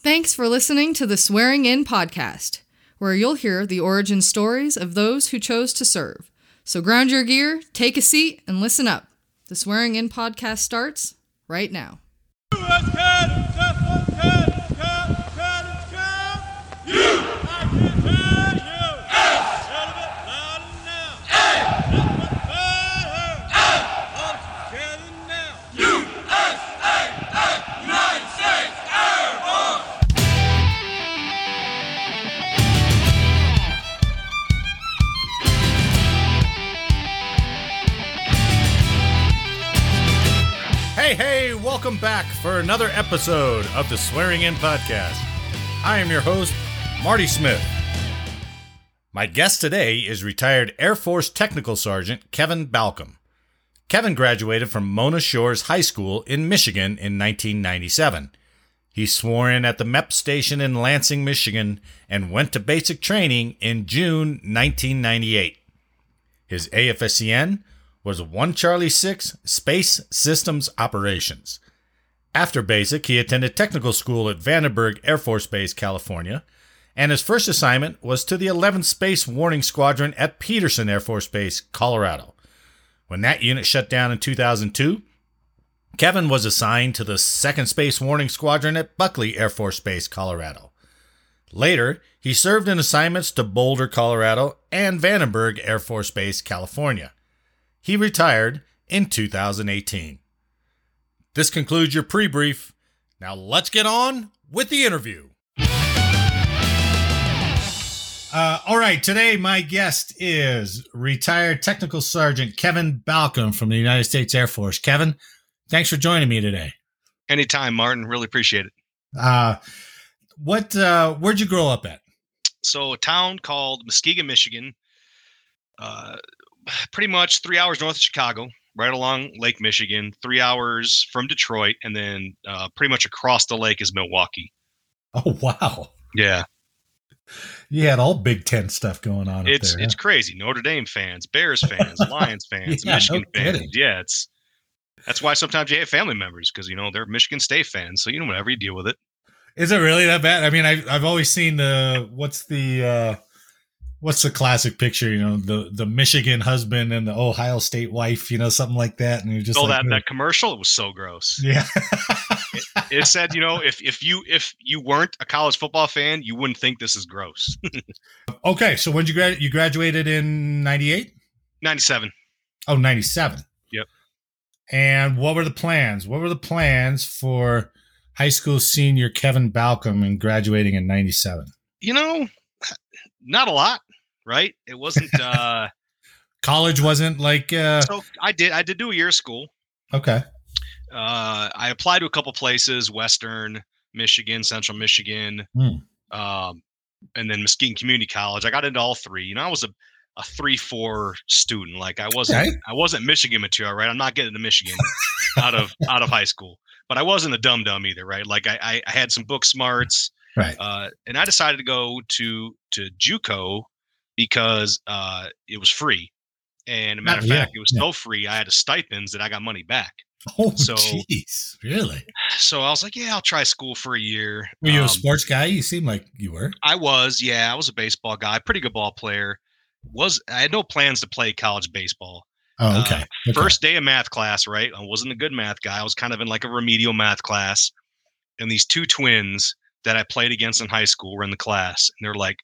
Thanks for listening to the Swearing In podcast, where you'll hear the origin stories of those who chose to serve. So ground your gear, take a seat, and listen up. The Swearing In podcast starts right now. Welcome back for another episode of the Swearing In Podcast. I am your host, Marty Smith. My guest today is retired Air Force Technical Sergeant Kevin Balcom. Kevin graduated from Mona Shores High School in Michigan in 1997. He swore in at the MEPS station in Lansing, Michigan, and went to basic training in June 1998. His AFSCN was 1 Charlie 6 Space Systems Operations. After basic, he attended technical school at Vandenberg Air Force Base, California, and his first assignment was to the 11th Space Warning Squadron at Peterson Air Force Base, Colorado. When that unit shut down in 2002, Kevin was assigned to the 2nd Space Warning Squadron at Buckley Air Force Base, Colorado. Later, he served in assignments to Boulder, Colorado, and Vandenberg Air Force Base, California. He retired in 2018. This concludes your pre brief. Now let's get on with the interview. Uh, all right, today my guest is retired Technical Sergeant Kevin Balcom from the United States Air Force. Kevin, thanks for joining me today. Anytime, Martin. Really appreciate it. Uh, what? Uh, where'd you grow up at? So, a town called Muskegon, Michigan, uh, pretty much three hours north of Chicago, right along Lake Michigan, three hours from Detroit, and then uh, pretty much across the lake is Milwaukee. Oh wow! Yeah, You had all Big Ten stuff going on. it's up there, it's crazy. Notre Dame fans, Bears fans, Lions fans, Yeah, Michigan no fans. kidding. Yeah, it's that's why sometimes you have family members because you know they're Michigan State fans, so you know whatever you deal with it. Is it really that bad? I mean, I, I've always seen the what's the uh, what's the classic picture? You know, the the Michigan husband and the Ohio State wife. You know, something like that. And you're just oh, like, that that commercial it was so gross. yeah. it said, you know, if if you if you weren't a college football fan, you wouldn't think this is gross. okay, so when you grad you graduated in '98? 97. Oh, 97. Yep. And what were the plans? What were the plans for high school senior Kevin Balcom and graduating in 97? You know, not a lot, right? It wasn't uh College wasn't like uh so I did I did do a year of school. okay. Uh I applied to a couple places, Western, Michigan, Central Michigan, Hmm. um and then Muskegon Community College. I got into all three. You know, I was a a three four student. Like I wasn't Okay. I wasn't Michigan material, right? I'm not getting to Michigan out of out of high school. But I wasn't a dumb dumb either, right? Like I, I I had some book smarts. Right. uh, and I decided to go to to JUCO because uh, it was free. And a matter of Oh, yeah, fact, it was yeah. so free. I had a stipends that I got money back. Oh, so- jeez. Really? So I was like, yeah, I'll try school for a year. Were you a Um, sports guy? You seem like you were. I was, yeah, I was a baseball guy, pretty good ball player. Was I had no plans to play college baseball. Oh, uh, okay. Okay. First day of math class, right? I wasn't a good math guy. I was kind of in like a remedial math class. And these two twins that I played against in high school were in the class. And they're like,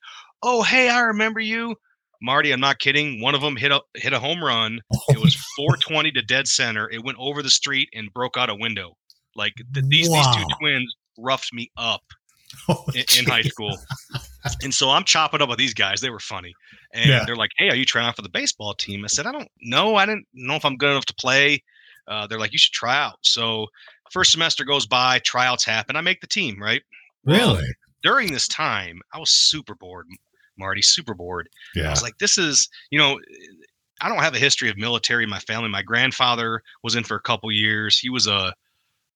oh, hey, I remember you. Marty, I'm not kidding. One of them hit a hit a home run. It was 420 to dead center. It went over the street and broke out a window. Like th- these these two twins roughed me up Oh, in, in high school. And so I'm chopping up with these guys. They were funny. And Yeah. they're like, hey, are you trying out for the baseball team? I said, I don't know. I didn't know if I'm good enough to play. Uh, they're like, you should try out. So first semester goes by, tryouts happen. I make the team, right? Really? during this time, I was super bored, Marty, super bored. Yeah. I was like, this is, you know, I don't have a history of military in my family. My grandfather was in for a couple years. He was a,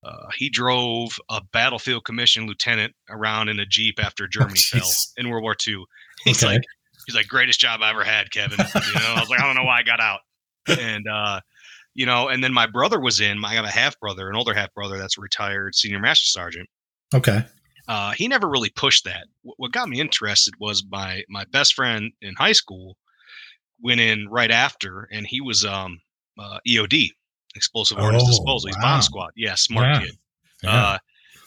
uh, he drove a battlefield commission lieutenant around in a jeep after Germany fell Oh, jeez. in World War II. He's Okay. like, he's like, greatest job I ever had, Kevin. You know, I was like, I don't know why I got out. And uh, you know, and then my brother was in. I have a half brother, an older half brother that's a retired senior master sergeant. Okay. Uh, he never really pushed that. What, what got me interested was my my best friend in high school went in right after, and he was um, uh, EOD, explosive ordnance Oh, disposal. He's wow. bomb squad. Yeah, smart Yeah. kid. Yeah. Uh,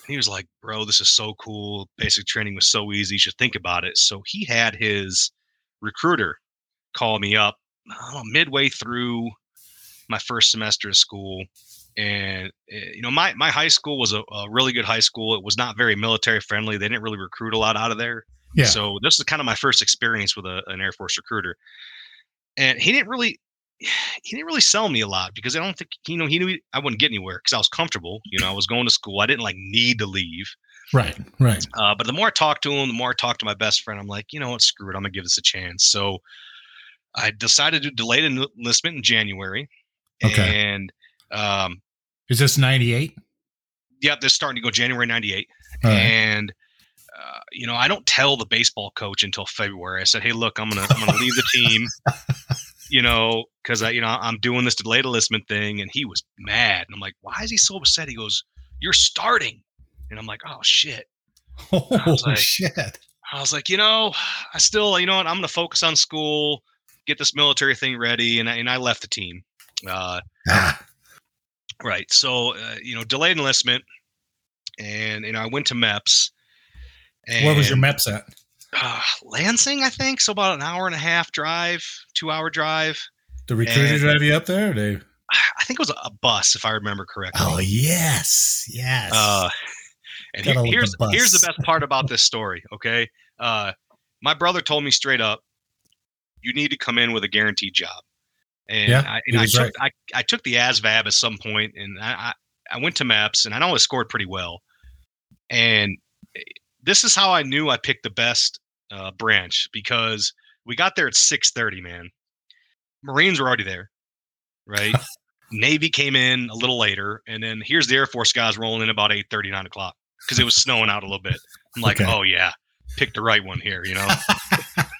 he was like, "Bro, this is so cool. Basic training was so easy. You should think about it." So he had his recruiter call me up know, midway through my first semester of school, and uh, you know, my my high school was a, a really good high school. It was not very military friendly. They didn't really recruit a lot out of there. Yeah. So this is kind of my first experience with a, an Air Force recruiter, and he didn't really. He didn't really sell me a lot because I don't think you know he knew I wouldn't get anywhere because I was comfortable. You know, I was going to school. I didn't like need to leave. right. Right. Uh, but the more I talked to him, the more I talked to my best friend, I'm like, you know what, screw it, I'm gonna give this a chance. So I decided to delay the enlistment in January. Okay. And um, Is this 98? yep, they're starting to go January '98. All right. And uh, you know, I don't tell the baseball coach until February. I said, hey, look, I'm gonna I'm gonna leave the team. You know, because I, you know, I'm doing this delayed enlistment thing, and he was mad. And I'm like, why is he so upset? He goes, "You're starting," and I'm like, "Oh shit." Oh, was like- shit. I was like, you know, I still, you know what, I'm going to focus on school, get this military thing ready, and I, and I left the team. Uh, Ah, right. So, uh, you know, delayed enlistment, and you know, I went to MEPS. And, where was your MEPS at? Uh, Lansing, I think. So about an hour and a half drive, two hour drive. The recruiter drive you up there? Or they... I think it was a bus, if I remember correctly. Oh, yes. Yes. Uh, and here- love the here's here's the best part about this story. Okay, uh, my brother told me straight up, you need to come in with a guaranteed job. And Yeah, I, and I took I, I took the ASVAB at some point, and I, I went to MEPS, and I know I scored pretty well. And eh, this is how I knew I picked the best uh, branch because we got there at six thirty. Man, Marines were already there, right? Navy came in a little later, and then here's the Air Force guys rolling in about 8 9 o'clock because it was snowing out a little bit. I'm like, Okay. oh yeah, pick the right one here, you know.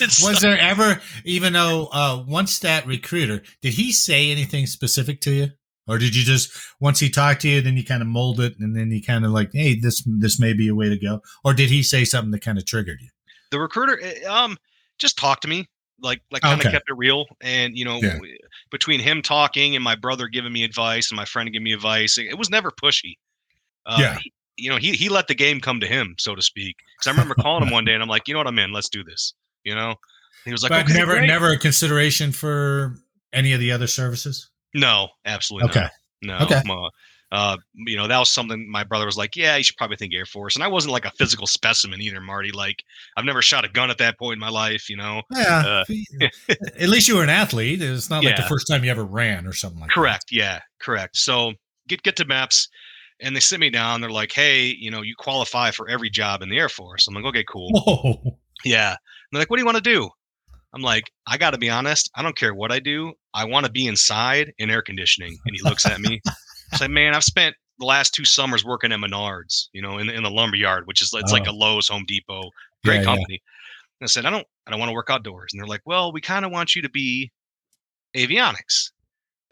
Was there ever, even though uh, once that recruiter, did he say anything specific to you? Or did you just once he talked to you, then you kind of mold it, and then you kind of like, hey, this this may be a way to go? Or did he say something that kind of triggered you? the recruiter eh, um just talked to me like like kind of Okay. kept it real and you know Yeah. between him talking and my brother giving me advice and my friend giving me advice it, it was never pushy uh, Yeah. you know he, he let the game come to him so to speak because i remember calling him one day and i'm like you know what i'm in let's do this you know he was like but okay, never, great." never a consideration for any of the other services. no absolutely Okay. not. no Okay. uh, uh, you know that was something my brother was like yeah you should probably think air force and i wasn't like a physical specimen either marty like i've never shot a gun at that point in my life you know Yeah. At least you were an athlete. It's not like the Uh, first time you ever ran or something like Correct. Yeah, correct. So get get to MEPS, and they sit me down. They're like, "Hey, you know, you qualify for every job in the Air Force." I'm like, "Okay, cool." Whoa. Yeah. And they're like, "What do you want to do?" I'm like, "I got to be honest. I don't care what I do. I want to be inside in air conditioning." And he looks at me. He's like, "Man, I've spent the last two summers working at Menards, you know, in the, in the lumber yard, which is it's like Oh. a Lowe's, Home Depot, great Yeah, yeah. company." And I said, "I don't, I don't want to work outdoors." And they're like, "Well, we kind of want you to be avionics."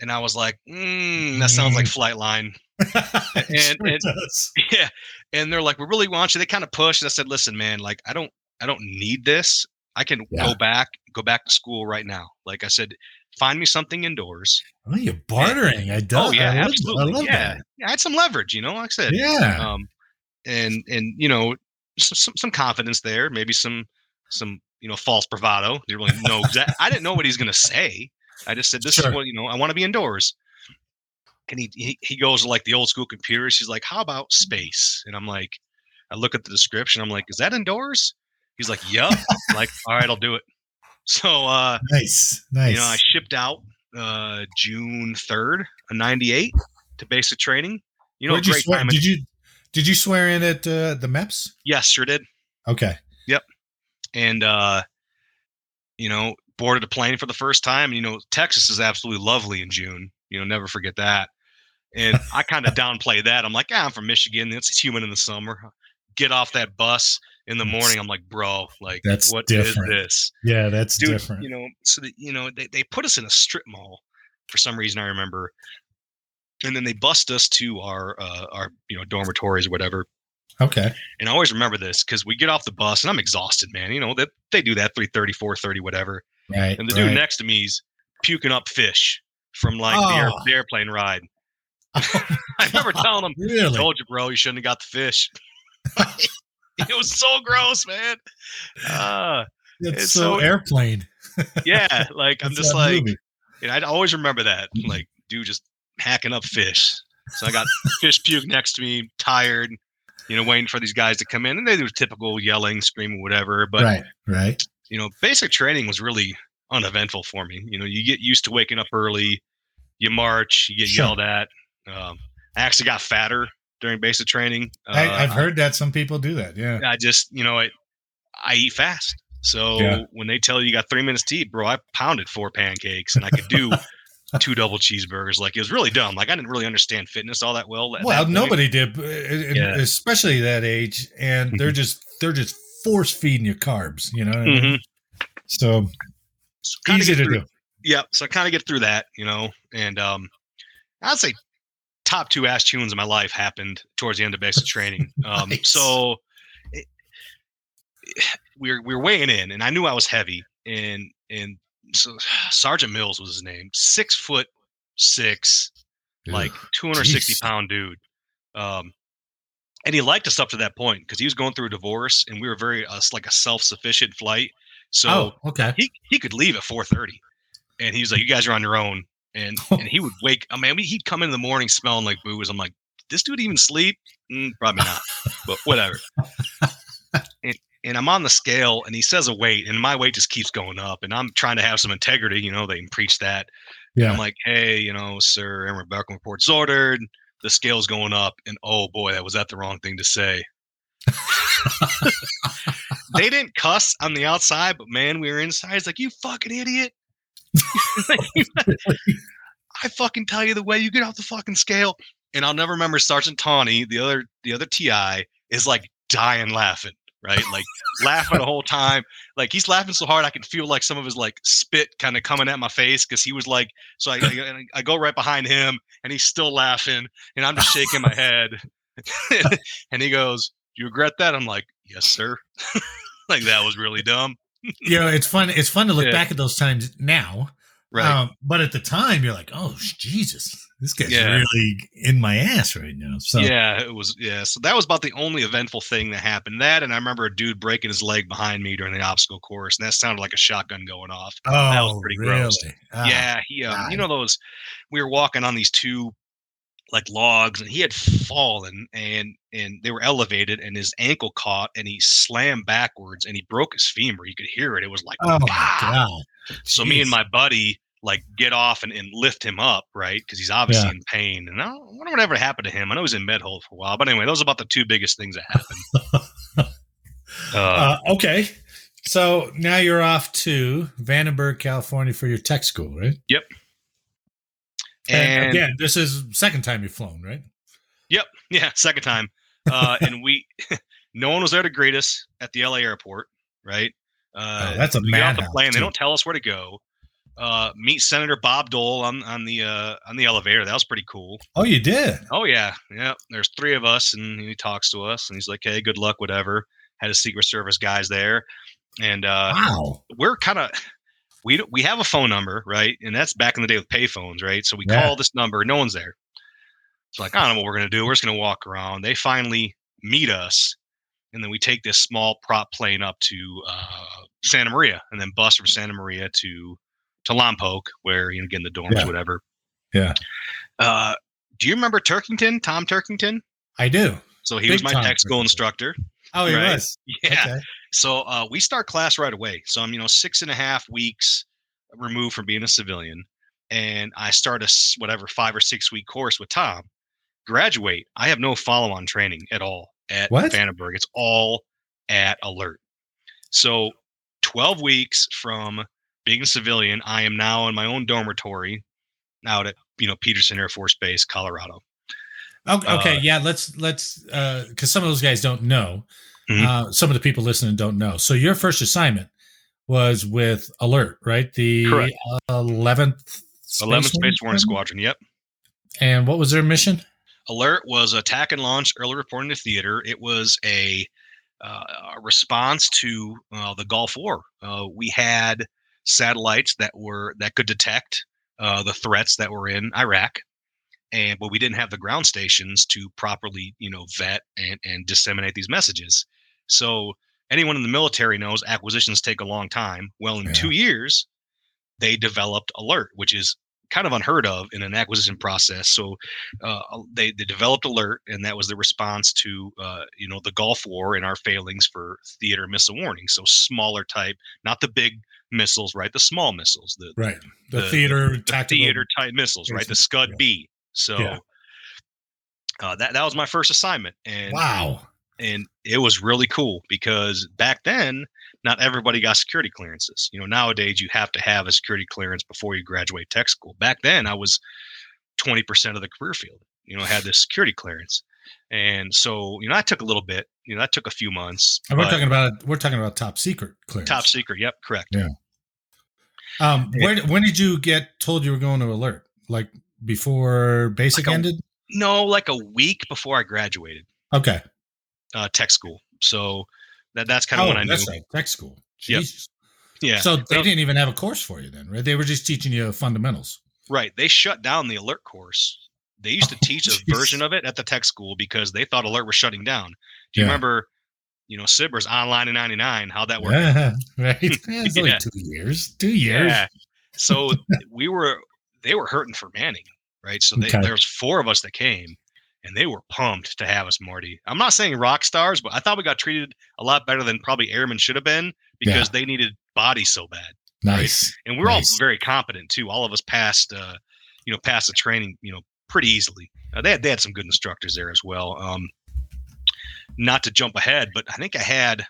And I was like, mm, "That sounds like flight line." And- sure and- yeah and they're like we really want you they kind of pushed and i said listen man like i don't i don't need this i can Yeah. go back go back to school right now like i said find me something indoors Oh, you're bartering. I do. oh yeah I love, absolutely I love yeah. that. i had some leverage you know like i said Yeah. um and and you know some, some, confidence there maybe some some you know false bravado didn't really know i didn't know what he's going to say i just said this Sure. is what you know i want to be indoors and he, he he goes to like the old school computers he's like how about space and i'm like i look at the description i'm like is that indoors he's like yep like all right i'll do it so uh nice. Nice. you know i shipped out uh june 3rd of 98 to basic training you know Where'd you swear? time Did you did you swear in at uh, the MEPS? yes sure did Okay. Yep. And uh you know boarded a plane for the first time you know texas is absolutely lovely in june you know never forget that and i kind of downplay that i'm like ah, i'm from michigan it's humid in the summer get off that bus in the That's- morning i'm like bro like that's what is different. this Yeah, that's dude different. you know so that you know they, they put us in a strip mall for some reason i remember and then they bust us to our uh our you know dormitories or whatever Okay. And I always remember this because we get off the bus and I'm exhausted, man. You know, they, they do that 330, 430, whatever. Right. And the dude next to me's puking up fish from like the, air, Oh. the airplane ride. I remember telling him, Really? told you, bro, you shouldn't have got the fish. it was so gross, man. Uh, it's, it's so, so- airplane. yeah, like I'm just like, movie. and I'd always remember that, like, dude just hacking up fish. So I got fish puke next to me, tired, you know, waiting for these guys to come in, and they do typical yelling, screaming, whatever. But right. Right. you know, basic training was really uneventful for me. You know, you get used to waking up early, you march, you get Sure. yelled at. Um, I actually got fatter during basic training. I, Uh, I've heard that some people do that. Yeah. I just, you know, I, I eat fast. So Yeah. when they tell you you got three minutes to eat, bro, I pounded four pancakes and I could do two double cheeseburgers. Like it was really dumb. Like I didn't really understand fitness all that well. Well, that nobody did, uh, Yeah. especially that age, and they're just they're just force feeding you carbs. You know. I? Mhm. So So easy get to through- do. Yeah. So I kind of get through that, you know, and um, I'd say top two ass tunes in my life happened towards the end of basic training. Um, Nice. so it, we were we were weighing in, and I knew I was heavy, and and so Sergeant Mills was his name, six foot six, like two hundred sixty pound dude. Um, and he liked us up to that point because he was going through a divorce, and we were very uh, like a self sufficient flight. So oh, okay. he he could leave at 4:30, and he was like, "You guys are on your own." And and he would wake. I mean, he'd come in the morning smelling like booze. I'm like, "This dude even sleep? Mm, probably not." but whatever. And, and I'm on the scale, and he says a weight, and my weight just keeps going up, and I'm trying to have some integrity. You know, they preach that. Yeah. I'm like, "Hey, you know, sir, Emerald Balcom report's ordered. The scale's going up." And oh boy, that was that the wrong thing to say. they didn't cuss on the outside, but man, we were inside. It's like, you fucking idiot. I fucking tell you the way you get off the fucking scale. And I'll never remember Sergeant Tawny, the other the other TI, is like dying laughing, right? Like laughing the whole time. Like he's laughing so hard I can feel like some of his like spit kind of coming at my face because he was like so I, I I go right behind him and he's still laughing and I'm just shaking my head. and he goes, You regret that? I'm like, Yes, sir. like that was really dumb. You know, it's fun. It's fun to look Yeah. back at those times now. Right. Um, but at the time, you're like, oh Jesus, this guy's Yeah. really in my ass right now. So yeah, it was. Yeah, so that was about the only eventful thing that happened. That, and I remember a dude breaking his leg behind me during the obstacle course, and that sounded like a shotgun going off. oh, that was pretty really? gross. Ah, yeah, he. Um, you know those. We were walking on these two, like logs, and he had fallen, and and they were elevated, and his ankle caught, and he slammed backwards, and he broke his femur. You could hear it. It was like, Oh. So me and my buddy like get off and, and lift him up, right? Because he's obviously Yeah. in pain. And I wonder whatever happened to him. I know he was in med for a while, but anyway, those are about the two biggest things that happened. uh, Uh, okay. So now you're off to Vandenberg, California for your tech school, right? And, and again, this is second time you've flown, right? Yep. Yeah, second time. Uh, and we, no one was there to greet us at the LA airport, right? Uh, Oh, that's a off the plane. They don't tell us where to go. Uh, meet Senator Bob Dole on on the uh, on the elevator. That was pretty cool. Oh, you did. Oh yeah, yeah. There's three of us, and he talks to us, and he's like, "Hey, good luck, whatever." Had his Secret Service guys there, and uh, Wow. we're kind of we we have a phone number, right? And that's back in the day with payphones, right? So we Yeah. call this number, no one's there. It's like I don't know what we're gonna do. We're just gonna walk around. They finally meet us, and then we take this small prop plane up to uh, Santa Maria, and then bus from Santa Maria to to Lompoc, where you know again the dorms, Yeah. whatever. Yeah. Uh, do you remember Turkington, Tom Turkington? I do. So he Big was my tech school instructor. Oh, he Right. was. Yeah. Okay. So uh, we start class right away. So I'm, you know, six and a half weeks removed from being a civilian, and I start a whatever five or six week course with Tom. Graduate. I have no follow on training at all at What? Vandenberg. It's all at Alert. So 12 weeks from being a civilian, I am now in my own dormitory out at you know Peterson Air Force Base, Colorado. Okay, okay, Uh, yeah. Let's let's because some of those guys don't know. Mhm. Uh, some of the people listening don't know. So your first assignment was with Alert, right? The eleventh 11th Space Warning Squadron. Yep. And what was their mission? Alert was attack and launch early reporting to theater. It was a, uh, a response to uh, the Gulf War. Uh, we had satellites that were that could detect uh, the threats that were in Iraq, and but we didn't have the ground stations to properly, you know, vet and and disseminate these messages. So anyone in the military knows acquisitions take a long time. Well, in Yeah. two years, they developed Alert, which is kind of unheard of in an acquisition process. So uh, they, they developed Alert, and that was the response to uh, you know the Gulf War and our failings for theater missile warning. So smaller type, not the big missiles, right? The small missiles, the, Right. The, the- theater the tactical. theater type missiles, right? The Scud yeah. B. So Yeah. uh, that that was my first assignment, and Wow. and it was really cool because back then not everybody got security clearances you know nowadays you have to have a security clearance before you graduate tech school back then i was 20% of the career field you know had this security clearance and so you know I took a little bit you know that took a few months And we're talking about we're talking about top secret clearance. top secret yep correct Yeah. Um, where, when did you get told you were going to alert? Like before basic Like a- ended? no like a week before i graduated Okay. uh, tech school so that, that's kind of Oh, when i knew right. Tech school. Yep. Jesus. yeah So they didn't even have a course for you then, right? They were just teaching you fundamentals. Right. They shut down the alert course. They used to Oh, teach a jeez. version of it at the tech school because they thought alert was shutting down. Do you Yeah. remember, you know, SBIRS online in 99, how that worked? Yeah, right. It's only Yeah. two years. Two years. Yeah. So we were, they were hurting for Manning, right? So they, Okay. there was four of us that came and they were pumped to have us, Marty. I'm not saying rock stars, but I thought we got treated a lot better than probably airmen should have been because they needed bodies so bad. Nice. and we're Nice. all very competent too. All of us passed, uh, you know, passed the training, you know, pretty easily. Uh, they had they had some good instructors there as well. Um, not to jump ahead, but I think I had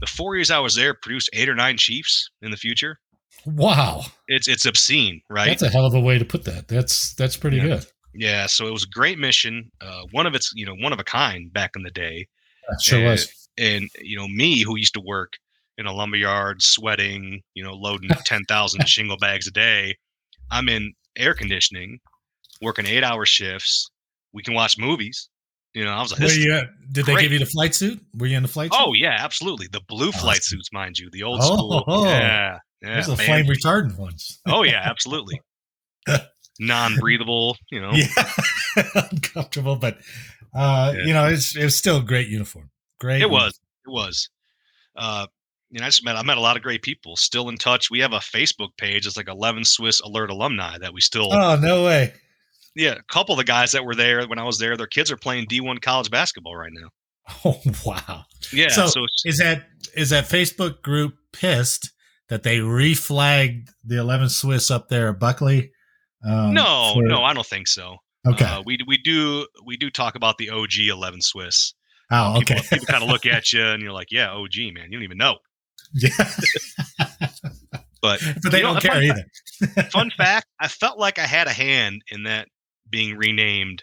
the four years I was there produced eight or nine chiefs in the future. Wow. It's it's obscene, right? That's a hell of a way to put that. That's that's pretty Yeah. good. yeah. So it was a great mission. Uh, one of its, you know, one of a kind back in the day. Sure Uh, was. and you know me who used to work in a lumber yard sweating you know loading 10,000 shingle bags a day i'm in air conditioning working 8 hour shifts we can watch movies you know i was like this you, uh, did they great. give you the flight suit? Were you in the flight suit? oh yeah absolutely the blue flight suits mind you the old Oh, school oh. yeah yeah Those are the man. flame retardant ones. oh yeah absolutely non-breathable you know Yeah. Uncomfortable, but uh, Yeah. you know, it's it's still a great uniform. Great. It was. It was. Uh, you know, I just met I met a lot of great people. Still in touch. We have a Facebook page. It's like Eleven Swiss Alert alumni that we still. Oh no way. yeah, a couple of the guys that were there when I was there, their kids are playing D1 college basketball right now. Oh wow. Yeah. So, So, Is that is that Facebook group pissed that they reflagged the 11 Swiss up there at Buckley? Um, no, for- no, I don't think so. Okay. Uh, we we do we do talk about the OG Eleven Swiss. oh, People, okay. people kind of look at you and you're like, yeah, OG man, you don't even know. yeah. But but they you know, don't care fun, either. fun fact: I felt like I had a hand in that being renamed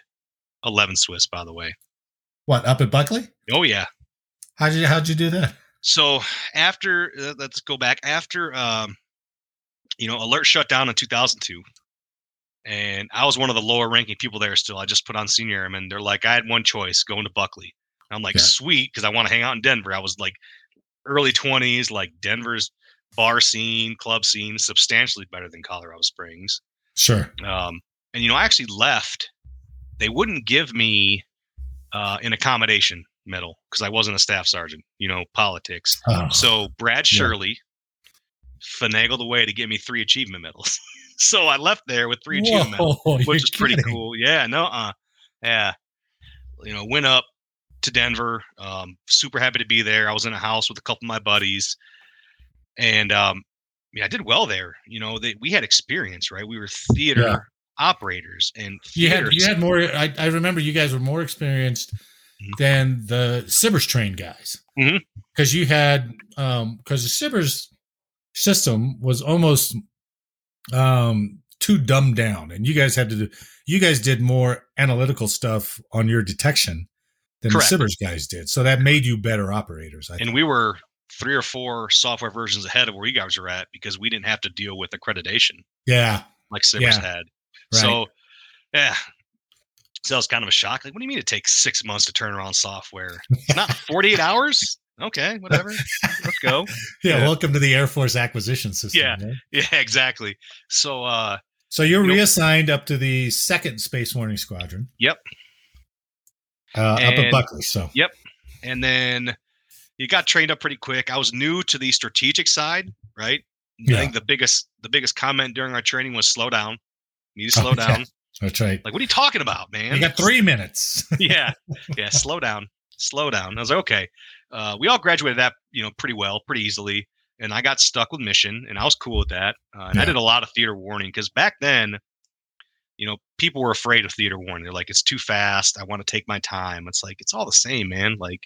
Eleven Swiss. By the way. What up at Buckley? Oh yeah. How'd you how'd you do that? So after uh, let's go back after um, you know alert shut down in 2002 and i was one of the lower ranking people there still i just put on senior airman they're like i had one choice going to buckley i'm like Yeah. sweet because i want to hang out in denver i was like early 20s like denver's bar scene club scene substantially better than colorado springs Sure. um, and you know i actually left they wouldn't give me uh, an accommodation medal because i wasn't a staff sergeant you know politics Oh, so Brad Yeah. Shirley finagled a way to get me three achievement medals. so I left there with three achievement medals, which is pretty kidding. cool. Yeah, no, uh, yeah. You know, went up to Denver. Um, super happy to be there. I was in a house with a couple of my buddies, and um, yeah, I did well there. You know, they, we had experience, right? We were theater Yeah. operaters, and You had you had more. I, I remember you guys were more experienced. Than the SBIRS train guys because you had um because the SBIRS system was almost um too dumbed down, and you guys had to do. You guys did more analytical stuff on your detection than Correct. the SBIRS guys did, so that made you better operators. I and think. we were three or four software versions ahead of where you guys were at because we didn't have to deal with accreditation. yeah, like SBIRS Yeah, had. right. So, yeah, So that was kind of a shock. Like, what do you mean it takes six months to turn around software? Not 48 hours? Okay, whatever. Let's go. Yeah, Yeah. welcome to the Air Force acquisition system. Yeah. right? Yeah, exactly. So uh So you're Nope. reassigned up to the second Space Warning Squadron. Yep. Uh, up at Buckley. So Yep. and then you got trained up pretty quick. I was new to the strategic side, right? Yeah. I think the biggest the biggest comment during our training was slow down. You need to slow Okay. down. That's right. Like, what are you talking about, man? You got three minutes. yeah, yeah. Slow down, slow down. I was like, okay. Uh, we all graduated that, you know, pretty well, pretty easily. And I got stuck with mission, and I was cool with that. Uh, and I did a lot of theater warning because back then, you know, people were afraid of theater warning. They're like, it's too fast. I want to take my time. It's like it's all the same, man. Like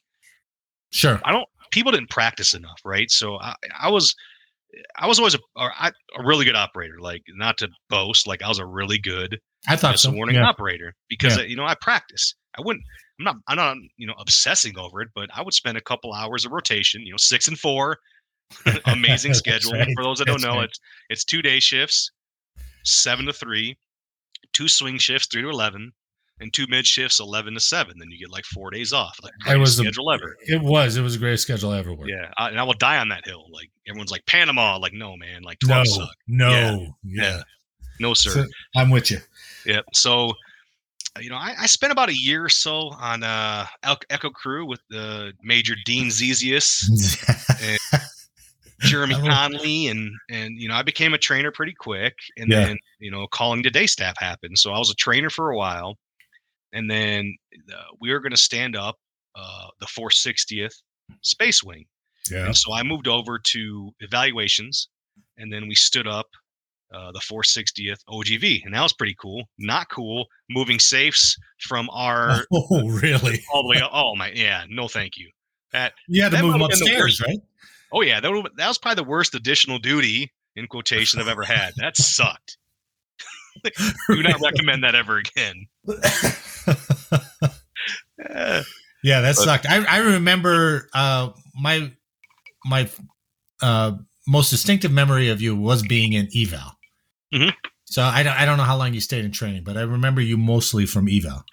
sure. I don't. People didn't practice enough, right? So I, I was, I was always a, a really good operator. Like not to boast, like I was a really good I thought missile so. warning Yeah. operator because Yeah. uh, you know I practice. I wouldn't. I'm not. I'm not. You know, obsessing over it, but I would spend a couple hours of rotation. You know, six and four. Amazing schedule. right. For those that don't know, right. it's it's two day shifts, seven to three, two swing shifts, three to eleven, and two mid shifts, eleven to seven. Then you get like four days off. Like It was a- schedule ever. It was. It was the greatest schedule I ever worked. Yeah, I, and I will die on that hill. Like everyone's like Panama. Like no, man. Like No, suck. no, Yeah. yeah. Yeah. No sir. So, I'm with you. Yep. So, you know, I, I spent about a year or so on uh, Echo Crew with uh, Major Dean Zezius, and Jeremy Oh. Conley, and and you know, I became a trainer pretty quick, and Yeah. then you know, calling to day staff happened. So I was a trainer for a while, and then uh, we were going to stand up uh, the 460th Space Wing. yeah. And so I moved over to evaluations, and then we stood up uh, the 460th OGV, and that was pretty cool. Not cool moving safes from our Oh, really? all the way. Oh my, yeah, no, thank you. That You had to move them upstairs, right? oh yeah, that, that was probably the worst additional duty in quotation I've ever had. That sucked. Do not recommend that ever again. Yeah, that sucked. I, I remember uh, my my uh, most distinctive memory of you was being in eval. Mhm. So I don't I don't know how long you stayed in training, but I remember you mostly from eval.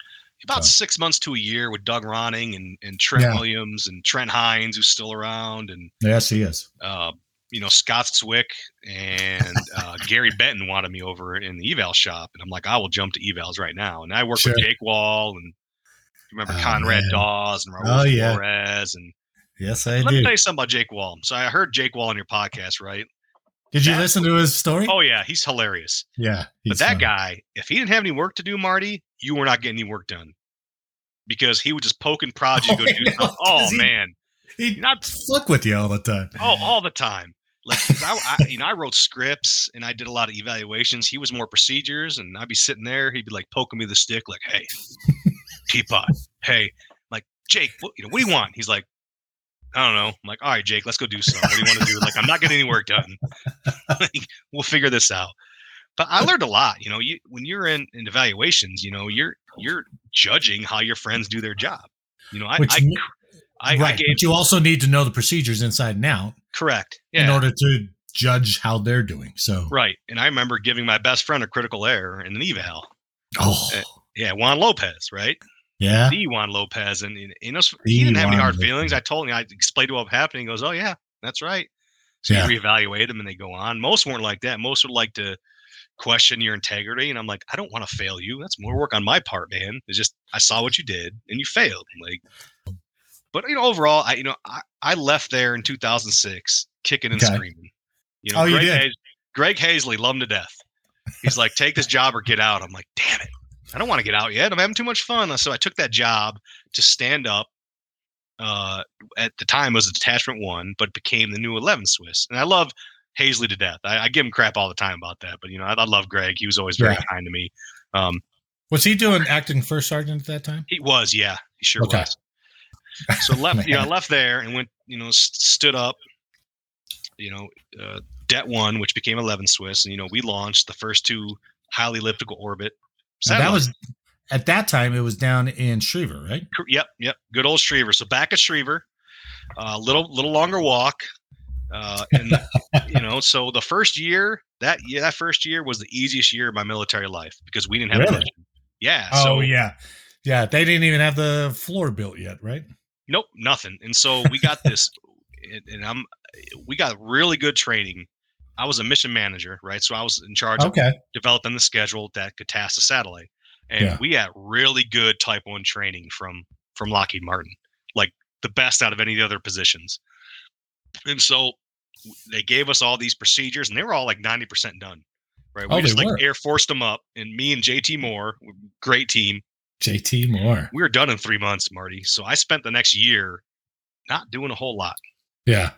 about So- six months to a year with Doug Ronning and, and Trent Yeah. Williams and Trent Hines, who's still around, and Yes, he is. uh, you know, Scott Zwick and uh, Gary Benton wanted me over in the eval shop. And I'm like, I will jump to evals right now. And I work Sure. with Jake Wall and remember Oh, Conrad man. Dawes and Raul Oh, yeah. Flores. And Yes, I let me do. tell you something about Jake Wall. So I heard Jake Wall on your podcast, right? Did you listen to his story? Oh, yeah, he's hilarious. yeah. But that funny. guy, if he didn't have any work to do, Marty, you were not getting any work done. Because he would just poke and prod you to go Oh, do something. Oh, he- man. he'd Not fuck with you all the time. Oh, all the time. Like I, I, you know, I wrote scripts and I did a lot of evaluations. He was more procedures, and I'd be sitting there. He'd be like poking me the stick, like, "Hey, teapot. Hey, like Jake, what, you know, what do you want?" He's like, "I don't know." I'm like, "All right, Jake, let's go do something. What do you want to do?" Like, I'm not getting any work done. like, we'll figure this out. But I learned a lot. You know, you when you're in, in evaluations, you know, you're you're judging how your friends do their job. You know, I Which I, I, I gave but you also need to know the procedures inside and out correct. Yeah. in order to judge how they're doing. So, Right. And I remember giving my best friend a critical error in an eval. oh, Uh, Yeah, Juan Lopez, right? Yeah. The Juan Lopez. And, and you know, he didn't have any hard feelings. I told him, I explained to him what happened. He goes, Oh, yeah, that's right. So Yeah. you reevaluate them and they go on. Most weren't like that. Most would like to question your integrity. And I'm like, I don't want to fail you. That's more work on my part, man. It's just, I saw what you did and you failed. Like, but you know, overall, I, you know, I, I left there in 2006 kicking and Okay. screaming. You know, Oh, you Greg, did? Hayes- Greg Hazley loved him to death. He's like, take this job or get out. I'm like, damn it. I don't want to get out yet. I'm having too much fun. So I took that job to stand up. Uh, at the time it was a detachment one, but became the new 11 Swiss. And I love Hazley to death. I, I give him crap all the time about that, but you know, I, I love Greg. He was always very Yeah. kind to me. Um, Was he doing acting first sergeant at that time? he was, yeah, he sure Okay. was. So left, you know, I left there and went, you know, st- stood up, you know, uh, Det one, which became 11 Swiss, and you know, we launched the first two highly elliptical orbit. That was at that time. It was down in Schriever, right? Yep, yep. Good old Schriever. So back at Schriever, a uh, little little longer walk, uh, and you know, so the first year that yeah, that first year was the easiest year of my military life because we didn't have Really? Yeah. Oh so, yeah, yeah. They didn't even have the floor built yet, right? Nope, nothing. And so we got this, and, and I'm, we got really good training. I was a mission manager, right? So I was in charge of developing the schedule that could task the satellite, and Yeah. we had really good Type One training from from Lockheed Martin, like the best out of any of the other positions. And so they gave us all these procedures, and they were all like ninety percent done. Right? We Oh, just like were. air forced them up, and me and JT Moore, great team, JT Moore. we were done in three months, Marty. So I spent the next year not doing a whole lot. Yeah.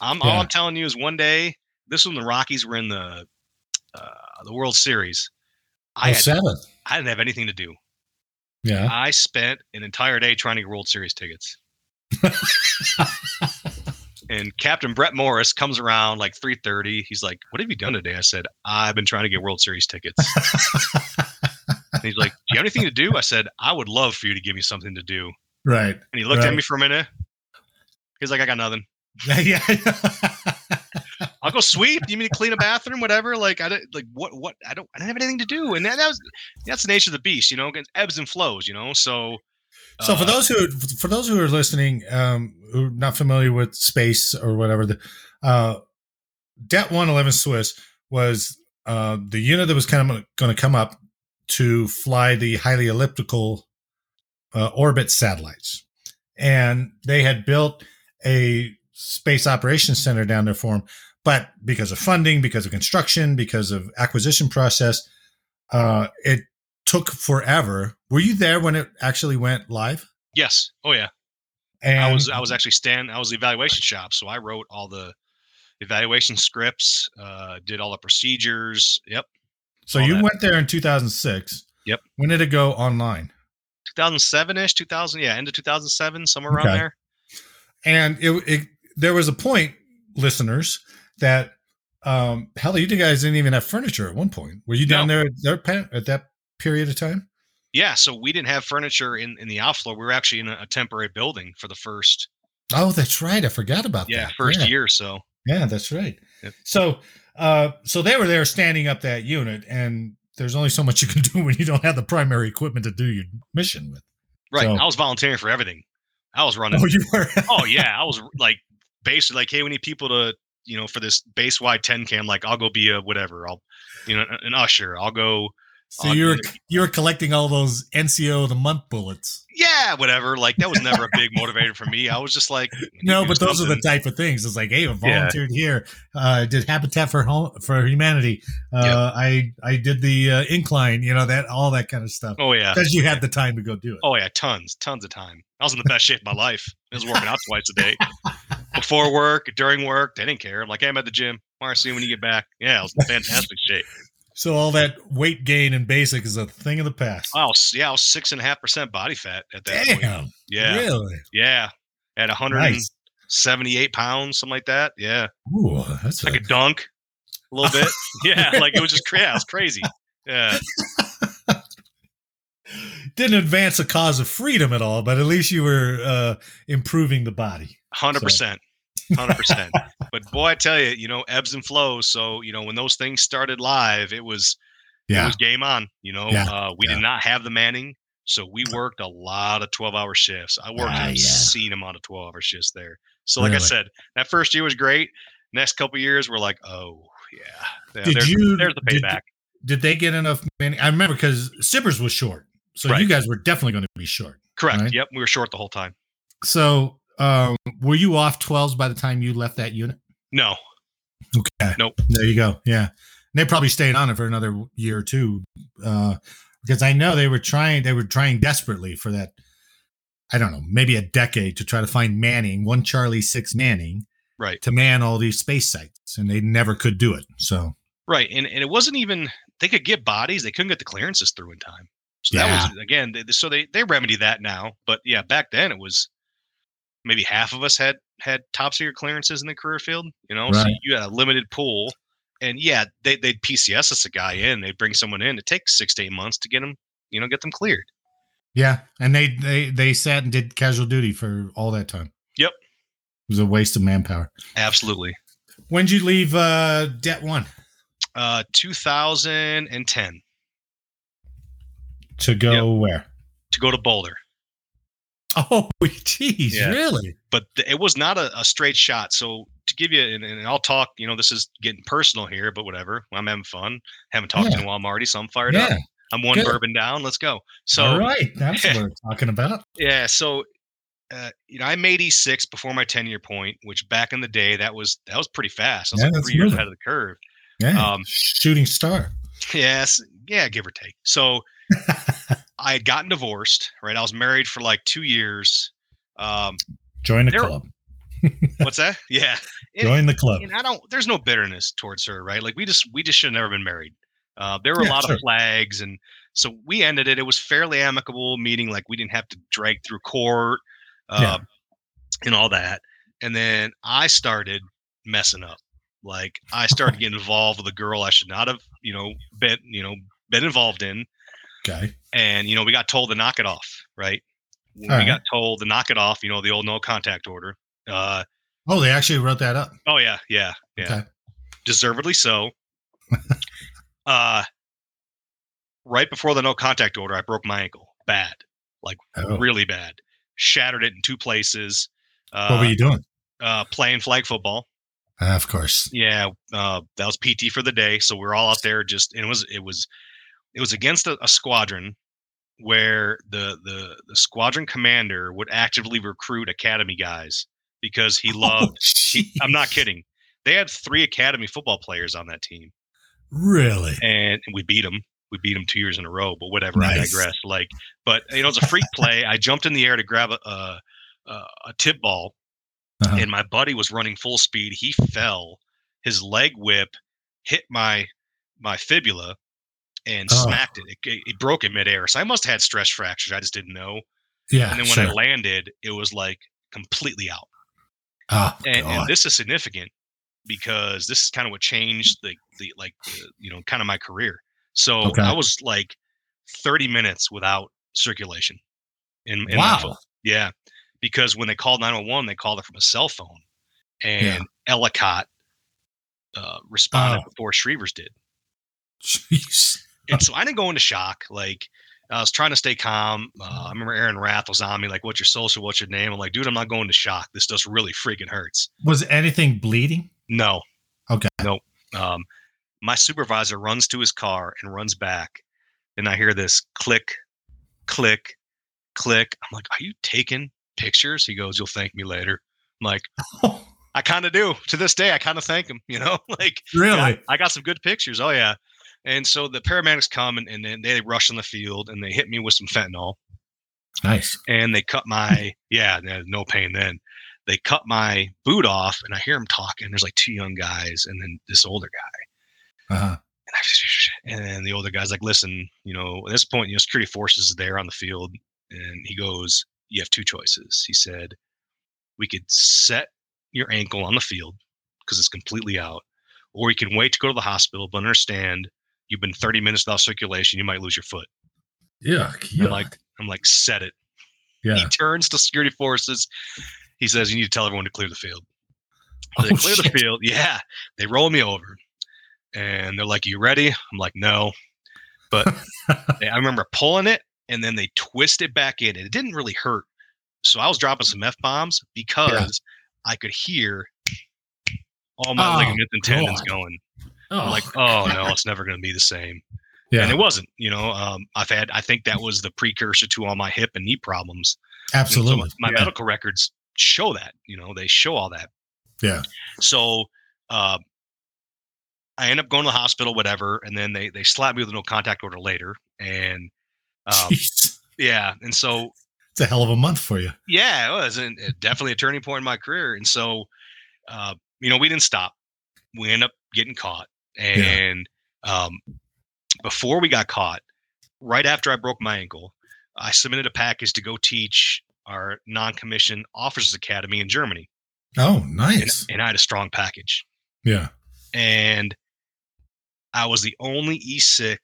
I'm Yeah. all I'm telling you is one day. This was when the Rockies were in the uh, the World Series. I had, seven. I didn't have anything to do. Yeah. I spent an entire day trying to get World Series tickets. And Captain Brett Morris comes around like 3:30. He's like, "What have you done today?" I said, "I've been trying to get World Series tickets." and he's like, "Do you have anything to do?" I said, "I would love for you to give me something to do." right. And he looked at me for a minute. He's like, "I got nothing. Yeah. I'll go sweep. You mean to clean a bathroom, whatever? Like I don't like what what I don't I didn't have anything to do, and that, that was that's the nature of the beast, you know. It ebbs and flows, you know. So So for uh, those who for those who are listening, um, who are not familiar with space or whatever, the uh, Det One Eleven Swiss was uh, the unit that was kind of going to come up to fly the highly elliptical uh, orbit satellites, and they had built a space operations center down there for them. But because of funding, because of construction, because of acquisition process, uh, it took forever. Were you there when it actually went live? yes, oh yeah, And I was I was actually stand I was the evaluation shop, so I wrote all the evaluation scripts, uh, did all the procedures. Yep, so you that. went there in 2006. Yep. When did it go online? 2007 ish, 2000, yeah, end of 2007, somewhere around there. And it, it there was a point, listeners, that um hell, you guys didn't even have furniture at one point. Were you down there at, their pa- at that period of time? Yeah, so we didn't have furniture in in the outfloor. We were actually in a, a temporary building for the first Oh, that's right. I forgot about yeah that. first yeah. year or so. Yeah, that's right. Yep. So, uh, so they were there standing up that unit, and there's only so much you can do when you don't have the primary equipment to do your mission with. Right, So- I was volunteering for everything. I was running Oh, you were. oh yeah, I was like basically like, hey, we need people to, you know, for this base wide 10 cam, like I'll go be a whatever. I'll, you know, an usher. I'll go, so on you were the- you were collecting all those NCO the month bullets. yeah, whatever. Like that was never a big motivator for me. I was just like, No, but those are the type of things. It's like, hey, I Yeah. volunteered here. Uh, did Habitat for Home for Humanity. Uh, I I did the uh, incline. You know that all that kind of stuff Oh yeah. because you had the time to go do it. Oh yeah, tons, tons of time. I was in the best shape of my life. I was working out twice a day. Before work, during work, they didn't care. I'm like, hey, I'm at the gym. Mark, see you when you get back. Yeah, I was in fantastic shape. So all that weight gain and basic is a thing of the past. Was, yeah, I was six and a half percent body fat at that point. Yeah, Really? yeah. At 178 Nice. pounds, something like that. Yeah, Ooh, that's like a, a dunk, a little bit. yeah, like it was just yeah, it was crazy. Yeah, didn't advance the cause of freedom at all, but at least you were uh, improving the body. Hundred percent, hundred percent. But boy, I tell you, you know, ebbs and flows. So you know, when those things started live, it was it Yeah. was game on. You know, Yeah, uh, we yeah. did not have the Manning, so we worked a lot of twelve hour shifts. I worked Ah, an obscene amount of twelve hour shifts there. So, like I said, that first year was great. Next couple years, we're like, oh yeah, yeah Did there's, you? there's the did- payback. Did, they get enough? Manning? I remember because SBIRS was short, so you guys were definitely going to be short. Correct. right? Yep, we were short the whole time. So, um, were you off 12s by the time you left that unit? No, Okay. Nope. There you go. Yeah. And they probably stayed on it for another year or two. Uh, because I know they were trying, they were trying desperately for that. I don't know, maybe a decade to try to find Manning, one Charlie six Manning right, to man all these space sites. And they never could do it. So, right, and and it wasn't even they could get bodies, they couldn't get the clearances through in time. So that was again, they, so they they remedy that now. But yeah, back then it was maybe half of us had had top secret clearances in the career field. You know, so you had a limited pool, and yeah, they they'd PCS us a guy in, they'd bring someone in. It takes six to eight months to get them, you know, get them cleared. yeah. And they, they, they sat and did casual duty for all that time. Yep. It was a waste of manpower. Absolutely. When did you leave, uh, Det one? Uh, 2010. To go where? to go to Boulder. Oh, geez, Yeah. really? But it was not a, a straight shot. So to give you, and, and I'll talk. You know, this is getting personal here, but whatever. I'm having fun. Haven't talked Yeah. in a while, Marty. So I'm fired Yeah. up. I'm one Good. bourbon down. Let's go. So All right, that's what we're talking about. Yeah, so uh, you know, I made E6 before my 10 year point, which back in the day that was that was pretty fast. I was Yeah, like three years moving. ahead of the curve. Yeah, Um, shooting star. Yes, yeah, give or take. So I had gotten divorced, right? I was married for like two years. Um, Join the There- club. what's that? Yeah, and, Join the club. and I don't. There's no bitterness towards her, right? Like we just we just should have never been married. Uh, there were Yeah, a lot sure. of flags, and so we ended it. It was fairly amicable, meaning like we didn't have to drag through court, uh, Yeah. and all that. And then I started messing up. Like I started getting involved with a girl I should not have, you know, been, you know, been involved in. Okay. And you know, we got told to knock it off, right? All we right. got told to knock it off, you know, the old no contact order. Uh, Oh, they actually wrote that up. oh yeah, yeah, yeah Okay. deservedly so. uh, right before the no contact order, I broke my ankle bad, Oh. really bad. Shattered it in two places. Uh, what were you doing? uh, playing flag football. Ah, of course. Yeah, uh, that was PT for the day. So we are all out there. Just and it was it was it was against a, a squadron where the the the squadron commander would actively recruit academy guys because he loved. Oh, he- I'm not kidding. They had three academy football players on that team. Really? and we beat them. We beat them two years in a row, but whatever. I digress. Like, but you know, it's a freak play. I jumped in the air to grab a a, a, a tip ball, Uh-huh. and my buddy was running full speed. He fell. His leg whip hit my my fibula and Oh. smacked it. it. It broke in midair. So I must have had stress fractures. I just didn't know. Yeah. And then when sure. I landed, it was like completely out oh, and, and this is significant because this is kind of what changed the the like the, you know kind of my career so Okay. i was like 30 minutes without circulation in, in Wow. yeah because when they called 911 they called it from a cell phone and Yeah. Ellicott uh, responded Oh. before Schriever's did Jeez. And so I didn't go into shock. Like I was trying to stay calm. Uh, I remember Aaron Rath was on me, like, "What's your social? What's your name?" I'm like, "Dude, I'm not going to shock. This just really freaking hurts." Was anything bleeding? No. Okay. Nope. Um, my supervisor runs to his car and runs back, and I hear this click, click, click. I'm like, "Are you taking pictures?" He goes, "You'll thank me later." I'm like, "I kind of do." To this day, I kind of thank him. You know, like really? yeah, I got some good pictures. Oh yeah. And so the paramedics come and, and then they rush in the field and they hit me with some fentanyl Nice. and they cut my yeah, no- pain then. They cut my boot off and I hear them talking. There's like two young guys and then this older guy. Uh-huh. And, I and then the older guy's like, listen, you know, at this point, you know, security forces is there on the field. And he goes, You have two choices. He said, We could set your ankle on the field because it's completely out, or you can wait to go to the hospital, but understand you've been 30 minutes without circulation, you might lose your foot. Yeah. I'm like, I'm like, set it. yeah. He turns to security forces. He says, You need to tell everyone to clear the field. Oh, they Oh, clear shit. the field. Yeah. They roll me over. And they're like, You ready? I'm like, No. But they- I remember pulling it and then they twist it back in. And it didn't really hurt. So I was dropping some F bombs because I could hear all my Oh, ligaments and tendons God. going. Oh, I'm like, oh no, it's never going to be the same. yeah. And it wasn't. You know, um, I've had. I think that was the precursor to all my hip and knee problems. And so Absolutely. my yeah. medical records show that. You know, they show all that. Yeah. So uh, I end up going to the hospital, whatever, and then they they slap me with a no contact order later. And um, Jeez. yeah, and so It's a hell of a month for you. yeah, it was and definitely a turning point in my career. And so, uh, you know, we didn't stop. We end up getting caught. And um, before we got caught, right after I broke my ankle, I submitted a package to go teach our non-commissioned officers academy in Germany, Oh, and, nice. and I had a strong package. yeah. And I was the only E6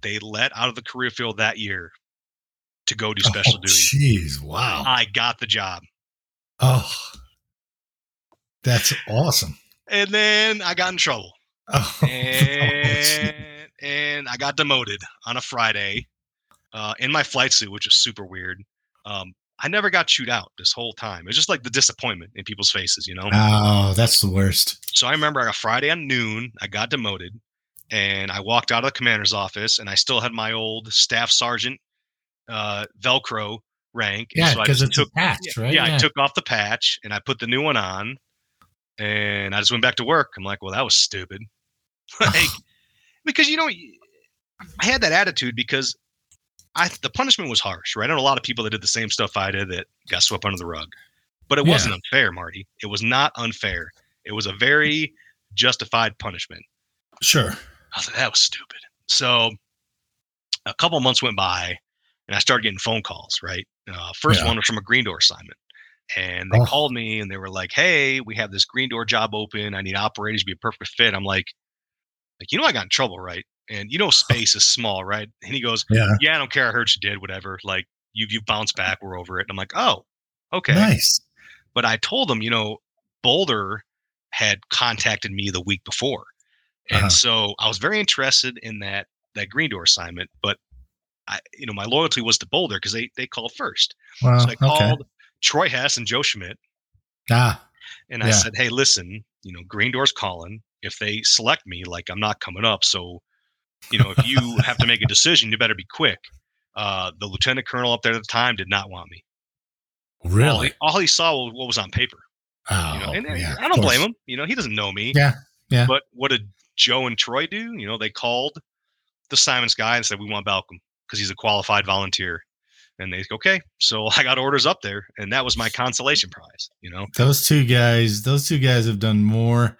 they let out of the career field that year to go do special oh, duty. Jeez. Wow. I got the job. Oh, that's awesome. And then I got in trouble. Oh, oh, and gee. and I got demoted on a Friday. uh, in my flight suit, which is super weird. Um, I never got chewed out this whole time. It's just like the disappointment in people's faces, you know. Oh, that's the worst. So I remember on a Friday at noon, I got demoted, and I walked out of the commander's office, and I still had my old staff sergeant uh, Velcro rank. Yeah, because just it's took a patch, right? yeah, I took off the patch and I put the new one on, and I just went back to work. I'm like, well, that was stupid, like because you know, I had that attitude because I the punishment was harsh, right? I know a lot of people that did the same stuff I did that got swept under the rug, but it Yeah. wasn't unfair, Marty. It was not unfair. It was a very justified punishment. Sure. I was like, that was stupid. So a couple months went by and I started getting phone calls, right? Uh, first Yeah. one was from a green door assignment. And they Oh. called me and they were like, Hey, we have this green door job open. I need operators to be a perfect fit. I'm like, like, you know, I got in trouble, right? And you know, space is small, right? And he goes, Yeah. Yeah, I don't care. I heard you did, whatever. Like you you bounced back, we're over it. And I'm like, Oh, okay. Nice. But I told him, you know, Boulder had contacted me the week before. And Uh-huh. so I was very interested in that that green door assignment, but I you know, my loyalty was to Boulder because they they called first. Well, so I okay. called Troy Hess and Joe Schmidt Ah, and I Yeah. said, Hey, listen, you know, Green Door's calling. If they select me, like I'm not coming up. So, you know, if you have to make a decision, you better be quick. Uh, the lieutenant colonel up there at the time did not want me. All really? he, all he saw was what was on paper. Oh, You know, and, and yeah. I don't blame him. You know, he doesn't know me. Yeah, yeah. But what did Joe and Troy do? You know, they called the Simons guy and said, "We want Balcom because he's a qualified volunteer." And they okay, so I got orders up there, and that was my consolation prize. You know, Those two guys, those two guys have done more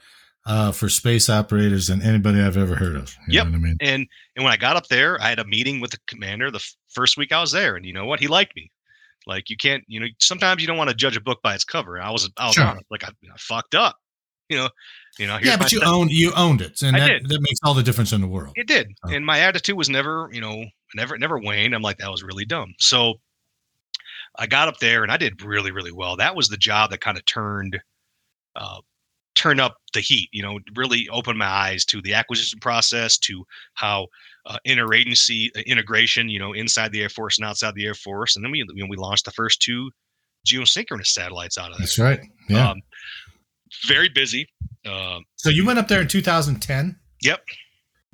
uh, for space operators than anybody I've ever heard of. You Yep. know what I mean? and and when I got up there, I had a meeting with the commander the f- first week I was there, and you know what? He liked me. Like you can't, you know, sometimes you don't want to judge a book by its cover. I was, I was Sure. like I, I fucked up. You know, you know. Yeah, but you owned you owned it, and I that, did. that makes all the difference in the world. It did, Oh. and my attitude was never, you know, never, never waned. I'm like, that was really dumb. So I got up there and I did really, really well. That was the job that kind of turned, uh, turned up the heat. You know, really open my eyes to the acquisition process, to how uh, interagency uh, integration, you know, inside the Air Force and outside the Air Force, and then we, you know, we launched the first two geosynchronous satellites out of that. That's right. Yeah. Um, very busy. Uh, so you went up there in 2010. Yep.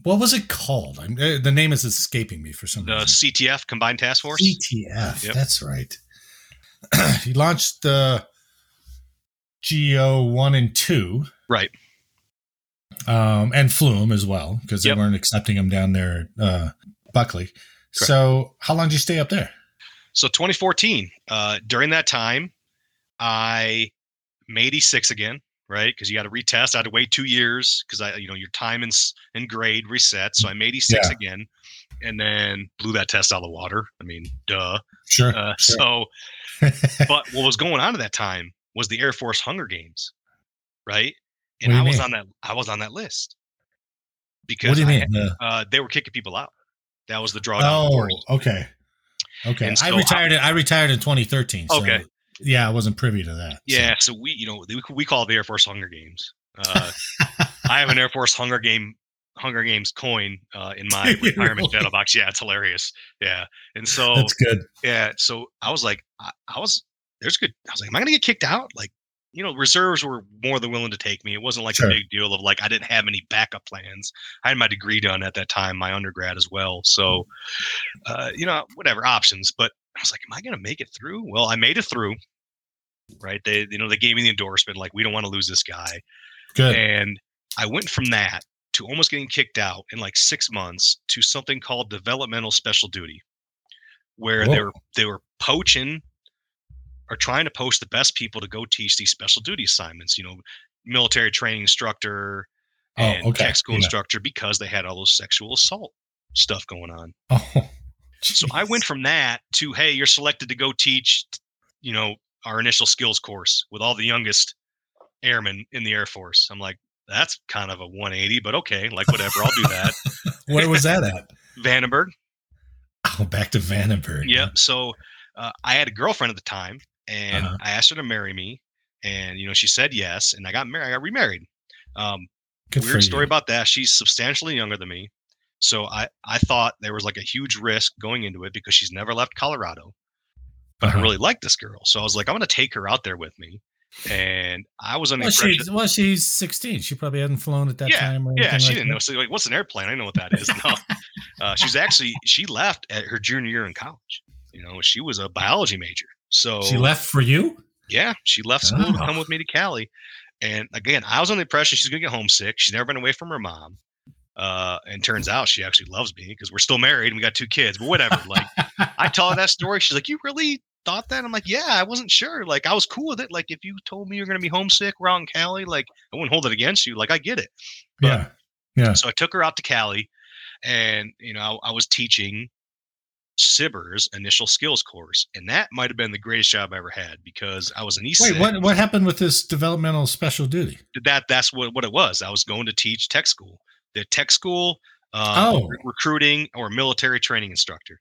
What was it called? I'm, uh, the name is escaping me for some the reason. CTF Combined Task Force. CTF. Yep. That's right. he launched the Geo one and two, Right. um, and flew them as well because Yep. they weren't accepting them down there, uh, Buckley. So how long did you stay up there? So 2014, uh, during that time, I made E6 again, right? Because you got to retest. I had to wait two years because I, you know, your time and, and grade reset. So I made E6 Yeah. again, and then blew that test out of the water. I mean, duh. Sure. Uh, sure. So, but what was going on at that time was the Air Force Hunger Games, right? And I was mean? on that. I was on that list what because do you I mean? Uh, uh, they were kicking people out. That was the drawdown. oh, authority. okay. Okay. And I retired. I retired in 2013. So Okay. Yeah, I wasn't privy to that. Yeah, so we, you know, we, we call the Air Force Hunger Games. Uh, I have an Air Force Hunger Game Hunger Games coin uh, in my retirement Really? shadow box. Yeah, it's hilarious. Yeah, and so That's good. yeah, so I was like, I, I was there's good. I was like, am I gonna get kicked out? Like, you know, reserves were more than willing to take me. It wasn't like Sure. a big deal of like I didn't have any backup plans. I had my degree done at that time, my undergrad as well. So, uh, you know, whatever options. But I was like, am I gonna make it through? Well, I made it through. Right. They, you know, they gave me the endorsement, like, we don't want to lose this guy. Good. And I went from that to almost getting kicked out in like six months to something called developmental special duty, where they Whoa. were they were poaching or trying to post the best people to go teach these special duty assignments. You know, military training instructor Oh, and okay. tech school Yeah. instructor because they had all those sexual assault stuff going on. Oh, So I went from that to hey, you're selected to go teach, you know, our initial skills course with all the youngest airmen in the Air Force. I'm like, that's kind of a 180, but okay, like whatever, I'll do that. Where was that at? Vandenberg. Oh, back to Vandenberg. Yeah. So uh, I had a girlfriend at the time, and Uh-huh. I asked her to marry me, and you know she said yes, and I got married. I got remarried. Um, Good weird story about that. She's substantially younger than me. So I, I thought there was like a huge risk going into it because she's never left Colorado. But Uh-huh. I really like this girl. So I was like, I'm going to take her out there with me. And I was on the Well, impression. she, well, she's 16. She probably hadn't flown at that yeah, time. Or yeah, she like didn't know. that. So like, what's an airplane? I know what that is. No, uh, she's actually she left at her junior year in college. You know, she was a biology major. So She left for you? yeah, she left school to Oh. come with me to Cali. And again, I was on the impression she's gonna get homesick. She's never been away from her mom. Uh, and turns out she actually loves me because we're still married and we got two kids. But whatever. Like I tell her that story. She's like, "You really thought that?" I'm like, "Yeah, I wasn't sure. Like I was cool with it. Like if you told me you're gonna be homesick, we're out in Cali. Like I wouldn't hold it against you. Like I get it." But- yeah. Yeah. So I took her out to Cali, and you know I, I was teaching SBIRS initial skills course, and that might have been the greatest job I ever had because I was an E Wait, what what happened with this developmental special duty? that that's what what it was. I was going to teach tech school. The tech school, uh, Oh. re- recruiting or military training instructor.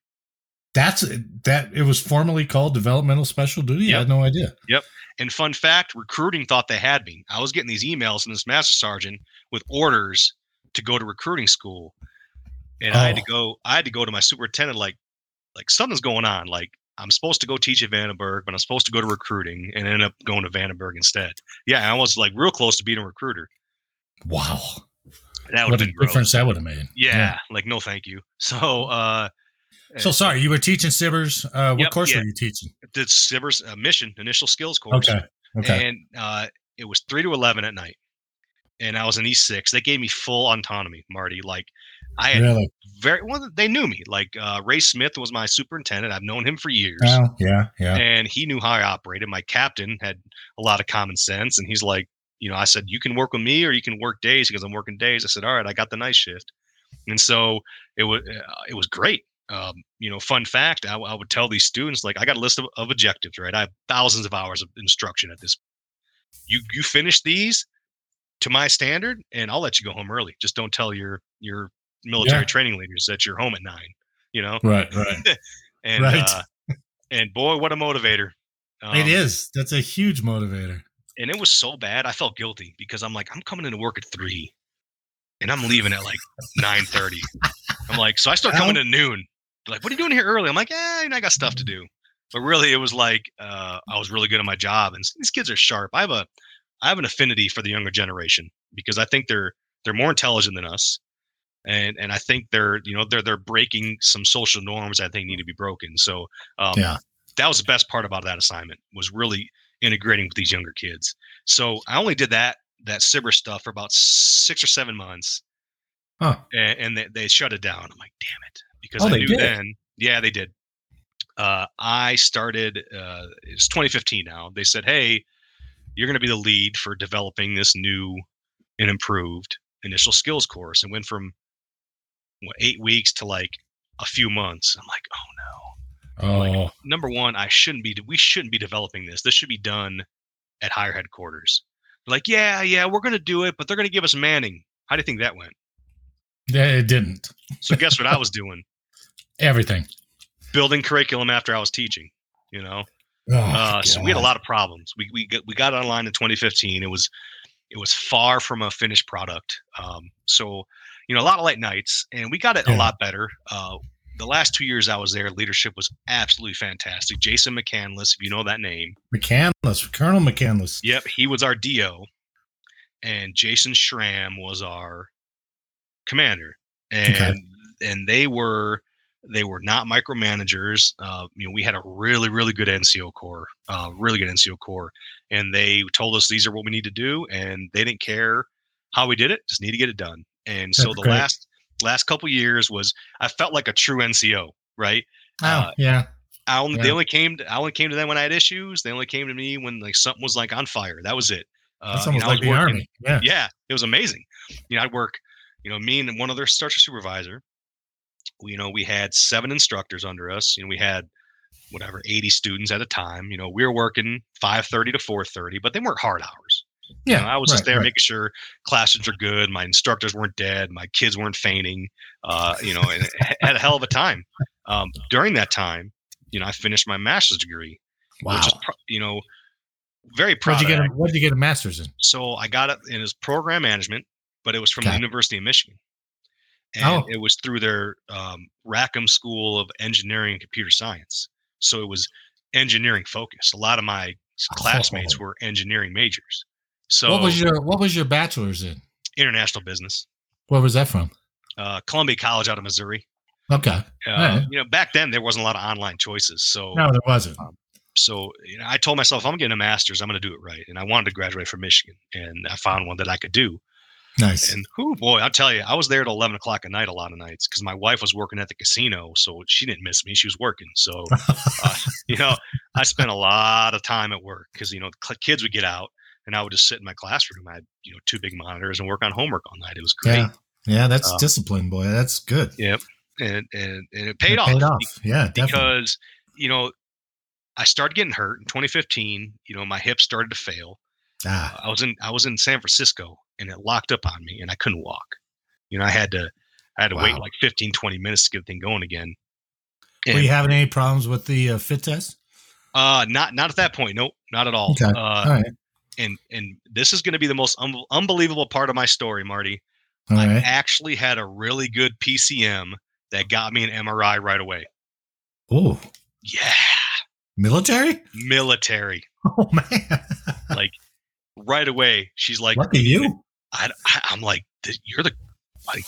That's that it was formerly called developmental special duty. I had no idea. Yep. And fun fact, recruiting thought they had me. I was getting these emails from this master sergeant with orders to go to recruiting school, and I had to Oh. go. I had to go to my superintendent like, like something's going on. Like I'm supposed to go teach at Vandenberg, but I'm supposed to go to recruiting, and ended up going to Vandenberg instead. Yeah, I was like real close to being a recruiter. Wow. That would What a difference that would have made. Yeah, like no, thank you. So, uh, So sorry, you were teaching SBIRS. Uh, what Yep, course yeah. were you teaching? did SBIRS uh, mission initial skills course. Okay. Okay. and uh, it was three to eleven at night, and I was in E six. They gave me full autonomy, Marty. Like I had really? very well. They knew me. Like uh, Ray Smith was my superintendent. I've known him for years, Oh, yeah. Yeah. and he knew how I operated. My captain had a lot of common sense, and he's like, you know, I said you can work with me or you can work days because I'm working days. I said, all right, I got the night shift, and so it was uh, it was great. Um, you know, fun fact, I, I would tell these students like I got a list of, of objectives, right? I have thousands of hours of instruction at this. You you finish these to my standard, and I'll let you go home early. Just don't tell your your military Yeah. training leaders at you're home at nine. You know, Right. Right. and Right. uh, and boy, what a motivator! Um, it is. That's a huge motivator. and it was so bad. I felt guilty because I'm like, I'm coming into work at three, and I'm leaving at like nine thirty. I'm like, so I start coming at noon. They're like, what are you doing here early? I'm like, know, I got stuff to do. But really, it was like uh, I was really good at my job, and these kids are sharp. I have a, I have an affinity for the younger generation because I think they're they're more intelligent than us, and and I think they're you know they're they're breaking some social norms I think need to be broken. So um, Yeah. that was the best part about that assignment was really integrating with these younger kids. So I only did that that SBIRS stuff for about six or seven months, Huh. and, and they, they shut it down. I'm like, damn it, because Oh, I they knew did? then. Yeah, they did. Uh, I started. Uh, it's 2015 now. They said, hey, you're going to be the lead for developing this new and improved initial skills course, and went from eight weeks to like a few months. I'm like, oh no Oh. like, number one, I shouldn't be. We shouldn't be developing this. This should be done at higher headquarters. Like, yeah, yeah, we're going to do it, but they're going to give us Manning. How do you think that went? yeah. It didn't. So guess what I was doing? Everything. Building curriculum after I was teaching. You know, Oh, uh, so we had a lot of problems. We we got, we got online in 2015. It was it was far from a finished product. Um, so you know, a lot of late nights, and we got it a lot better. Uh, the last two years I was there, leadership was absolutely fantastic. Jason McCandless, if you know that name. McCandless, Colonel McCandless. Yep, he was our DO, and Jason Schramm was our commander, and Okay. and they were they were not micromanagers. Uh, you know, we had a really really good NCO corps, uh, really good NCO corps, and they told us these are what we need to do, and they didn't care how we did it, just need to get it done. And so That's the great. last last couple years was I felt like a true NCO, right? Oh, Uh, yeah. I only they only came to, I only came to them when I had issues. They only came to me when like something was like on fire. That was it. Uh, That's you almost know, like the working- army. Yeah. Yeah, it was amazing. You know, I'd work. You know, me and one other structure supervisor. we- You know, we had seven instructors under us. You know, we had whatever 80 students at a time. You know, we were working 5:30 to 4:30, but they weren't hard hours. You Yeah. know, I was just there right. making sure classrooms are good, my instructors weren't dead, my kids weren't fainting. Uh, you know, and had a hell of a time. Um, during that time, you know, I finished my master's degree, Wow. which is, pro- you know, very proud. What'd you get? A, what did you get a master's in? So I got it in his program management, but it was from the. University of Michigan. and Oh. it was through their um, Rackham School of Engineering and Computer Science. So it was engineering focused. A lot of my classmates Oh. were engineering majors. So what was your What was your bachelor's in? international business? Where was that from? Uh, Columbia College out of Missouri. Okay. Uh, Alright. You know, back then there wasn't a lot of online choices. So No, there wasn't. so you know, I told myself I'm getting a master's. I'm going to do it right, and I wanted to graduate from Michigan, and I found one that I could do. Nice. And who boy, I'll tell you, I was there at eleven o'clock at night a lot of nights because my wife was working at the casino, so she didn't miss me. She was working, so uh, you know, I spent a lot of time at work because you know the kids would get out, and I would just sit in my classroom. I had you know two big monitors and work on homework all night. It was great, yeah. Yeah, that's Uh, discipline, boy. That's good. and and and it paid It off. Paid off. Yeah, definitely. because you know I started getting hurt in 2015. You know, my hips started to fail. ah, I was in I was in San Francisco and it locked up on me and I couldn't walk. You know, I had to I had to wait like 15 20 minutes to get the thing going again. were you having any problems with the uh, fit test? uh not not at that point. Nope, not at all. Okay. Uh All right. And and this is going to be the most un- unbelievable part of my story, Marty. All I right. actually had a really good PCM that got me an MRI right away. Oh, Yeah, military? military. Oh man. Like right away, she's like, Lucky you. I, I, I'm like, you're the, like,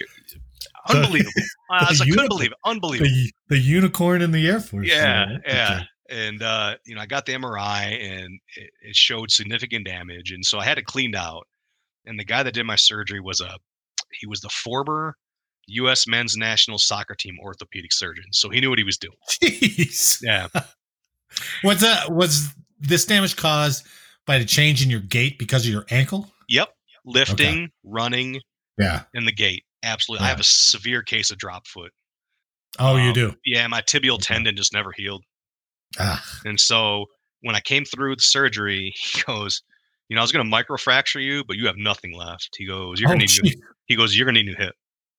you're, The- unbelievable. I was the couldn't believe it. Unbelievable. The, the unicorn in the Air Force. Yeah, yeah. And, uh, you know, I got the MRI and it, it showed significant damage. And so I had it cleaned out. And the guy that did my surgery was a, he was the former U.S. men's national soccer team orthopedic surgeon. So he knew what he was doing. Jeez. Yeah. What's that was this damage caused by the change in your gait because of your ankle? Yep. Lifting, running, Yeah. and the gait. Absolutely. I have a severe case of drop foot. Oh, you Um, do. Yeah. My tibial Okay. tendon just never healed. Ah, And so when I came through the surgery, he goes, you know, I was going to microfracture you, but you have nothing left. He goes, you're oh, going to need, new, he goes, you're going to need a new hip.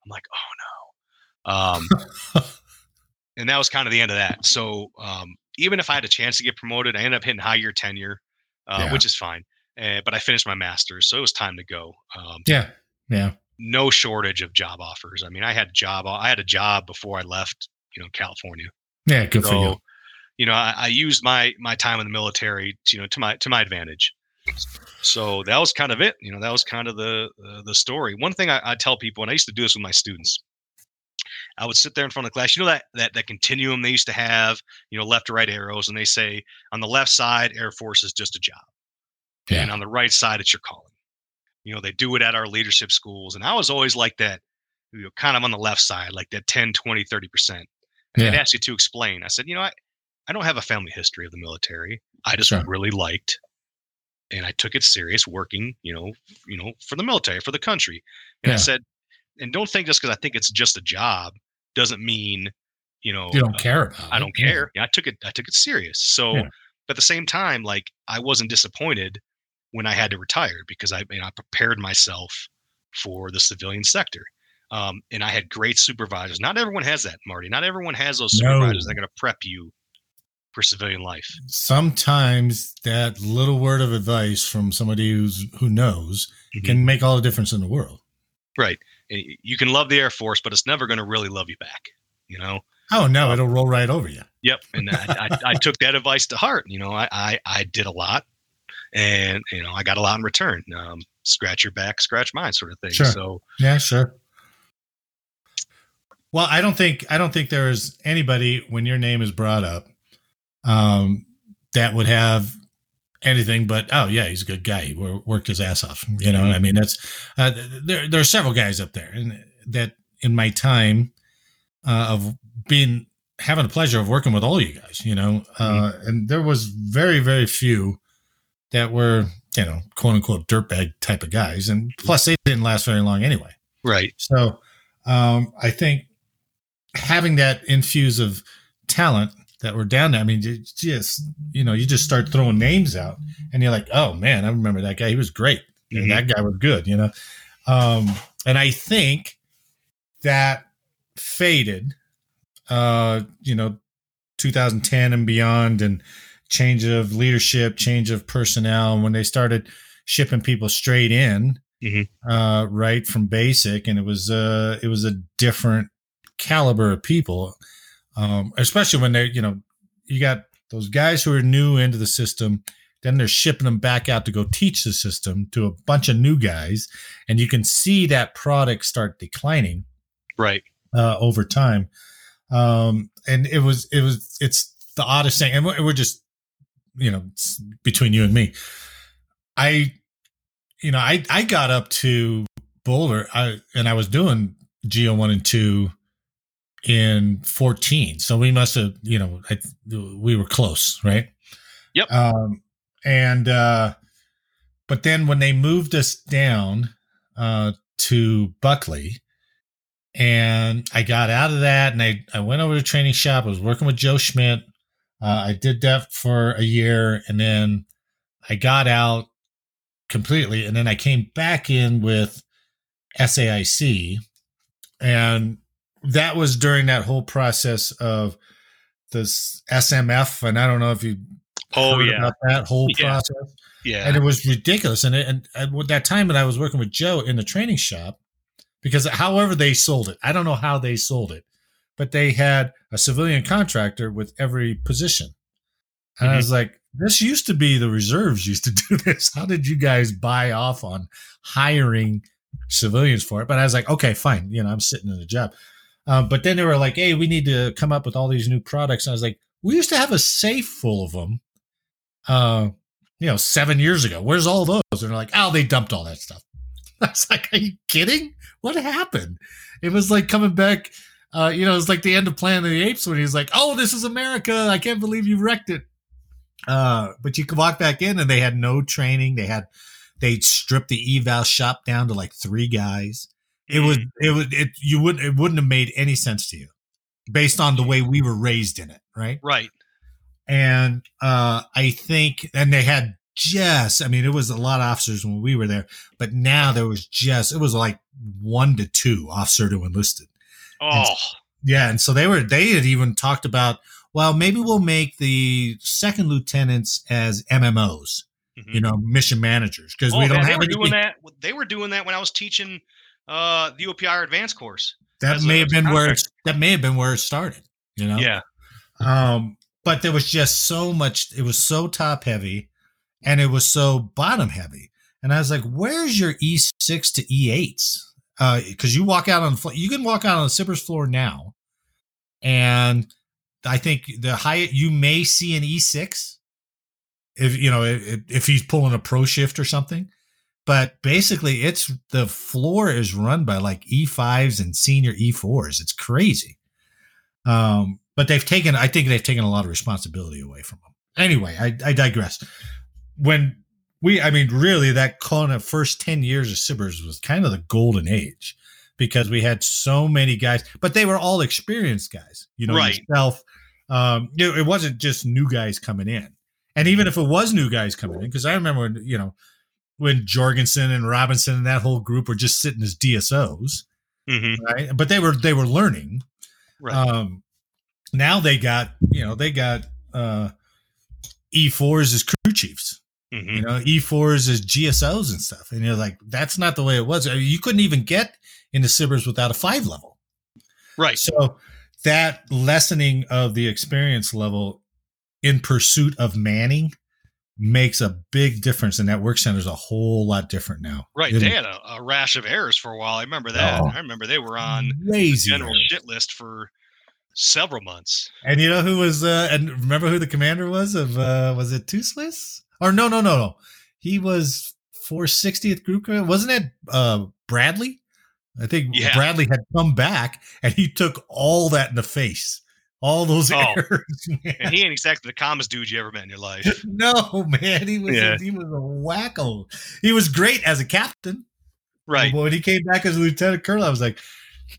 I'm like, oh no. Um, and that was kind of the end of that. So um, even if I had a chance to get promoted, I ended up hitting high year tenure, uh, Yeah. which is fine. Uh, but I finished my master's, so it was time to go. Um, yeah. Yeah. no shortage of job offers. I mean, I had job, I had a job before I left, you know, California. Yeah. Good for you. You know, I, I used my my time in the military, to, you know, to my to my advantage. So that was kind of it. You know, that was kind of the uh, the story. One thing I, I tell people, and I used to do this with my students. I would sit there in front of the class. You know that that that continuum they used to have, you know, left to right arrows, and they say on the left side, Air Force is just a job, and on the right side, it's your calling. You know, they do it at our leadership schools, and I was always like that, you know, kind of on the left side, like that 10, 20, 30 percent. And Yeah. they'd ask you to explain. I said, you know, I, I don't have a family history of the military. I just Sure. really liked and I took it serious working, you know, you know, for the military, for the country. And I said, and don't think just because I think it's just a job doesn't mean, you know, You don't uh, care about it. I don't Yeah. care. Yeah, I took it. I took it serious. So, Yeah. but at the same time, like I wasn't disappointed when I had to retire because I, you know, I prepared myself for the civilian sector. Um, and I had great supervisors. Not everyone has that, Marty. Not everyone has those supervisors that are going to prep you for civilian life. Sometimes that little word of advice from somebody who's who knows Mhm. can make all the difference in the world. Right. You can love the Air Force, but it's never going to really love you back. You know. Oh no, it'll roll right over you. Yep. And I, I, I took that advice to heart. You know, I, I, I did a lot and, you know, I got a lot in return. Um, scratch your back, scratch mine sort of thing. Sure. So, Yeah, sure. Well, I don't think I don't think there's anybody when your name is brought up um, that would have anything but oh yeah he's a good guy. He worked his ass off. You know I mean? That's uh, there there are several guys up there and that in my time uh, of being having the pleasure of working with all you guys you know uh, and there was very very few that were you know quote unquote dirtbag type of guys and plus they didn't last very long anyway. Right. so um, I think having that infuse of talent that were down there, I mean, you just, you know, you just start throwing names out and you're like, oh man, I remember that guy. He was great. And Mhm. that guy was good, you know? Um, and I think that faded, uh, you know, 2010 and beyond and change of leadership, change of personnel. And when they started shipping people straight in, Mhm. uh, right from basic, and it was uh, it was a different caliber of people, um, especially when they're you know you got those guys who are new into the system. Then they're shipping them back out to go teach the system to a bunch of new guys, and you can see that product start declining Right. uh, over time. Um, and it was, it was, it's the oddest thing. And we're, we're just, you know, between you and me, I, you know, I, I got up to Boulder I, and I was doing Geo one and two in 14. So we must have, you know, I, we were close, right? Yep. Um, and, uh, but then when they moved us down, uh, to Buckley, and I got out of that and I, I went over to training shop. I was working with Joe Schmidt. Uh, I did that for a year and then I got out completely. And then I came back in with SAIC. And that was during that whole process of this SMF. And I don't know if you Oh heard yeah. about that whole Yeah. process Yeah. and it was ridiculous. And it, and at that time that I was working with Joe in the training shop, because however they sold it, I don't know how they sold it, but they had a civilian contractor with every position, and I Mhm. was like, this used to be the reserves used to do this. How did you guys buy off on hiring civilians for it? But I was like, okay, fine. You know, I'm sitting in a job. Um, but then they were like, hey, we need to come up with all these new products. And I was like, we used to have a safe full of them. Uh, you know, seven years ago. Where's all those? And they're like, oh, they dumped all that stuff. I was like, are you kidding? What happened? It was like coming back. Uh, you know, it's like the end of Planet of the Apes when he's like, "Oh, this is America! I can't believe you wrecked it." Uh, but you could walk back in, and they had no training. They had they stripped the eval shop down to like three guys. It was it was it you wouldn't it wouldn't have made any sense to you based on the way we were raised in it, right? Right. and uh, I think, and they had just, I mean, it was a lot of officers when we were there, but now there was just, it was like one to two officer to enlisted. Oh. Yeah, and so they were, they had even talked about, well, maybe we'll make the second lieutenants as MMOs, Mhm. you know, mission managers, because Oh, we don't man, they have were anything. doing that. They were doing that when I was teaching uh, the OPIR advanced course. That may have been where it, that may have been where it started, you know. Yeah. Um, but there was just so much, it was so top heavy and it was so bottom heavy. And I was like, where's your E6 to E8s? Uh, cause you walk out on the floor, you can walk out on the SBIRS floor now. And I think the high, you may see an E6 if, you know, if, if he's pulling a pro shift or something. But basically, it's the floor is run by like E5s and senior E4s. It's crazy. Um, but they've taken, I think they've taken a lot of responsibility away from them. Anyway, I, I digress. When we, I mean, really, that kind of first 10 years of SBIRS was kind of the golden age because we had so many guys, but they were all experienced guys, you know, Right. yourself. Um, know, it wasn't just new guys coming in. And even if it was new guys coming in, because I remember when, you know, when Jorgensen and Robinson and that whole group were just sitting as DSOs, hmm right? But they were they were learning. Right. Um, now they got you know they got uh, E4s as crew chiefs, hmm you know E4s as GSOs and stuff, and you're like that's not the way it was. I mean, you couldn't even get into SBIRS without a five level. Right. So that lessening of the experience level in pursuit of Manning makes a big difference, and that work center is a whole lot different now. Right. They had a, a rash of errors for a while. I remember that. Oh. I remember they were on crazy general errors. shit list for several months. And you know who was uh and remember who the commander was of uh was it Two Swiss? Or no no no no. He was 460th group. Wasn't it uh Bradley? I think Yeah. Bradley had come back and he took all that in the face. All those Oh. errors. And Man. he ain't exactly the calmest dude you ever met in your life. No, man, he was Yeah. a, he was a wacko. He was great as a captain. Right. But when he came back as a lieutenant colonel, I was like,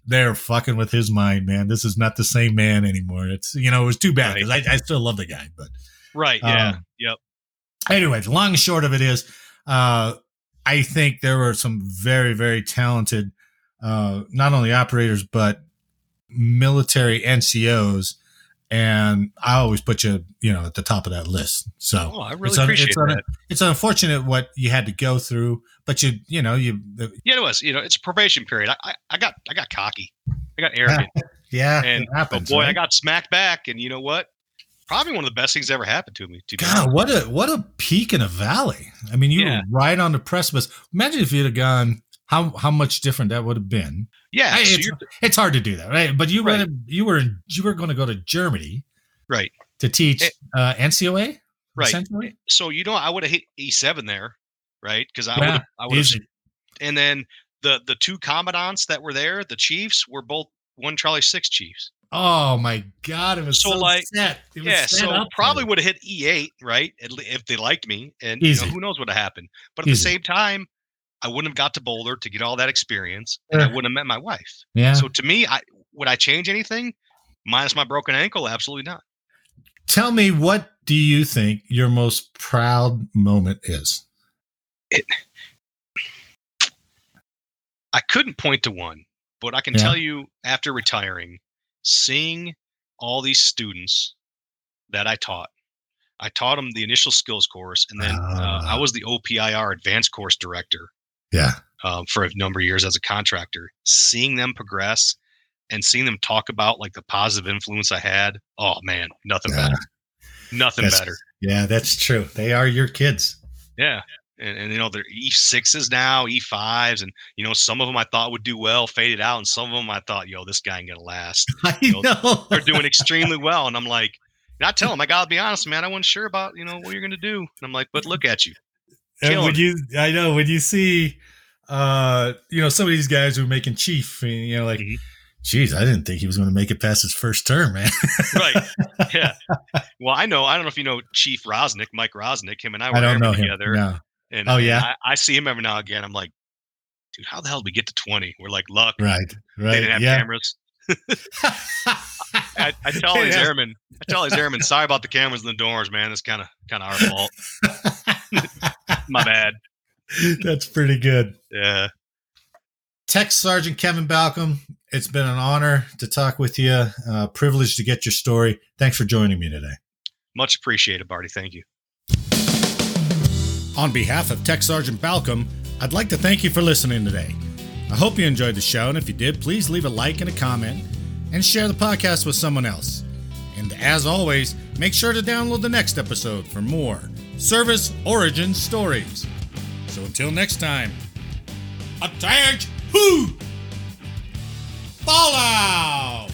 they're fucking with his mind, man. This is not the same man anymore. It's you know, it was too bad because I, I still love the guy, but Right. Yeah. Um, yep. anyway, the long and short of it is, uh, I think there were some very, very talented, uh, not only operators but military NCOs and I always put you, you know, at the top of that list. So Oh, I really it's, un- appreciate it's, un- that. it's unfortunate what you had to go through, but you, you know, you, Yeah, it was. You know, it's a probation period. I, I, I got I got cocky. I got arrogant. yeah, and it happens. but boy, I got smacked back. And you know what? Probably one of the best things that ever happened to me. To God, what a what a peak in a valley. I mean, you Yeah. were right on the precipice. Imagine if you'd have gone, how how much different that would have been. Yeah. Hey, so it's, it's hard to do that, right? But you Right. were you were you were going to go to Germany right. to teach Eh, uh, NCOA, Right. So you know, I would have hit E seven there, right? Because I Yeah, would I would have and then the the two commandants that were there, the chiefs, were both one Charlie Six chiefs. Oh my God! It was So, so, like- set. It was Yeah, so up probably would have hit E eight, right? At le- If they liked me, and you know, who knows what happened. But at Easy. the same time, I wouldn't have got to Boulder to get all that experience, and I wouldn't have met my wife. Yeah. So to me, I would I change anything? Minus my broken ankle, absolutely not. Tell me, what do you think your most proud moment is? I couldn't point to one, but I can Yeah. tell you after retiring, seeing all these students that I taught. I taught them the initial skills course, and then uh, I Ah. was the OPIR advanced course director Yeah. um, for a number of years as a contractor. Seeing them progress and seeing them talk about like the positive influence I had. Oh man, nothing Yeah. better. Nothing That's- better. Yeah, that's true. They are your kids. Yeah. And, and you know they're E sixes now, E fives, and you know some of them I thought would do well, faded out, and some of them I thought, yo, this guy ain't gonna last. I know, know. They're doing extremely well, and I'm like, and I tell them, I gotta be honest, man, I wasn't sure about you know what you're gonna do, and I'm like, but look at you, And when you, I know when you see, uh, you know, some of these guys who are making chief, you know, like, Mhm. geez, I didn't think he was going to make it past his first term, man. right? Yeah. Well, I know. I don't know if you know Chief Rosnick, Mike Rosnick. Him and I were I don't know airmen him. together. No. And, Oh, yeah? I, I see him every now and again. I'm like, dude, how the hell did we get to 20? We're like, luck. Right. Right. They didn't have yeah. cameras. I, I tell these Yeah. airmen, I tell these airmen, sorry about the cameras in the doors, man. It's kind of kind of our fault. My bad. That's pretty good. Yeah. Tech Sergeant Kevin Balcom, it's been an honor to talk with you. Uh, privileged to get your story. Thanks for joining me today. Much appreciated, Marty. Thank you. On behalf of Tech Sergeant Balcom, I'd like to thank you for listening today. I hope you enjoyed the show, and if you did, please leave a like and a comment and share the podcast with someone else. And as always, make sure to download the next episode for more service origin stories. So until next time, attach who? Fallout!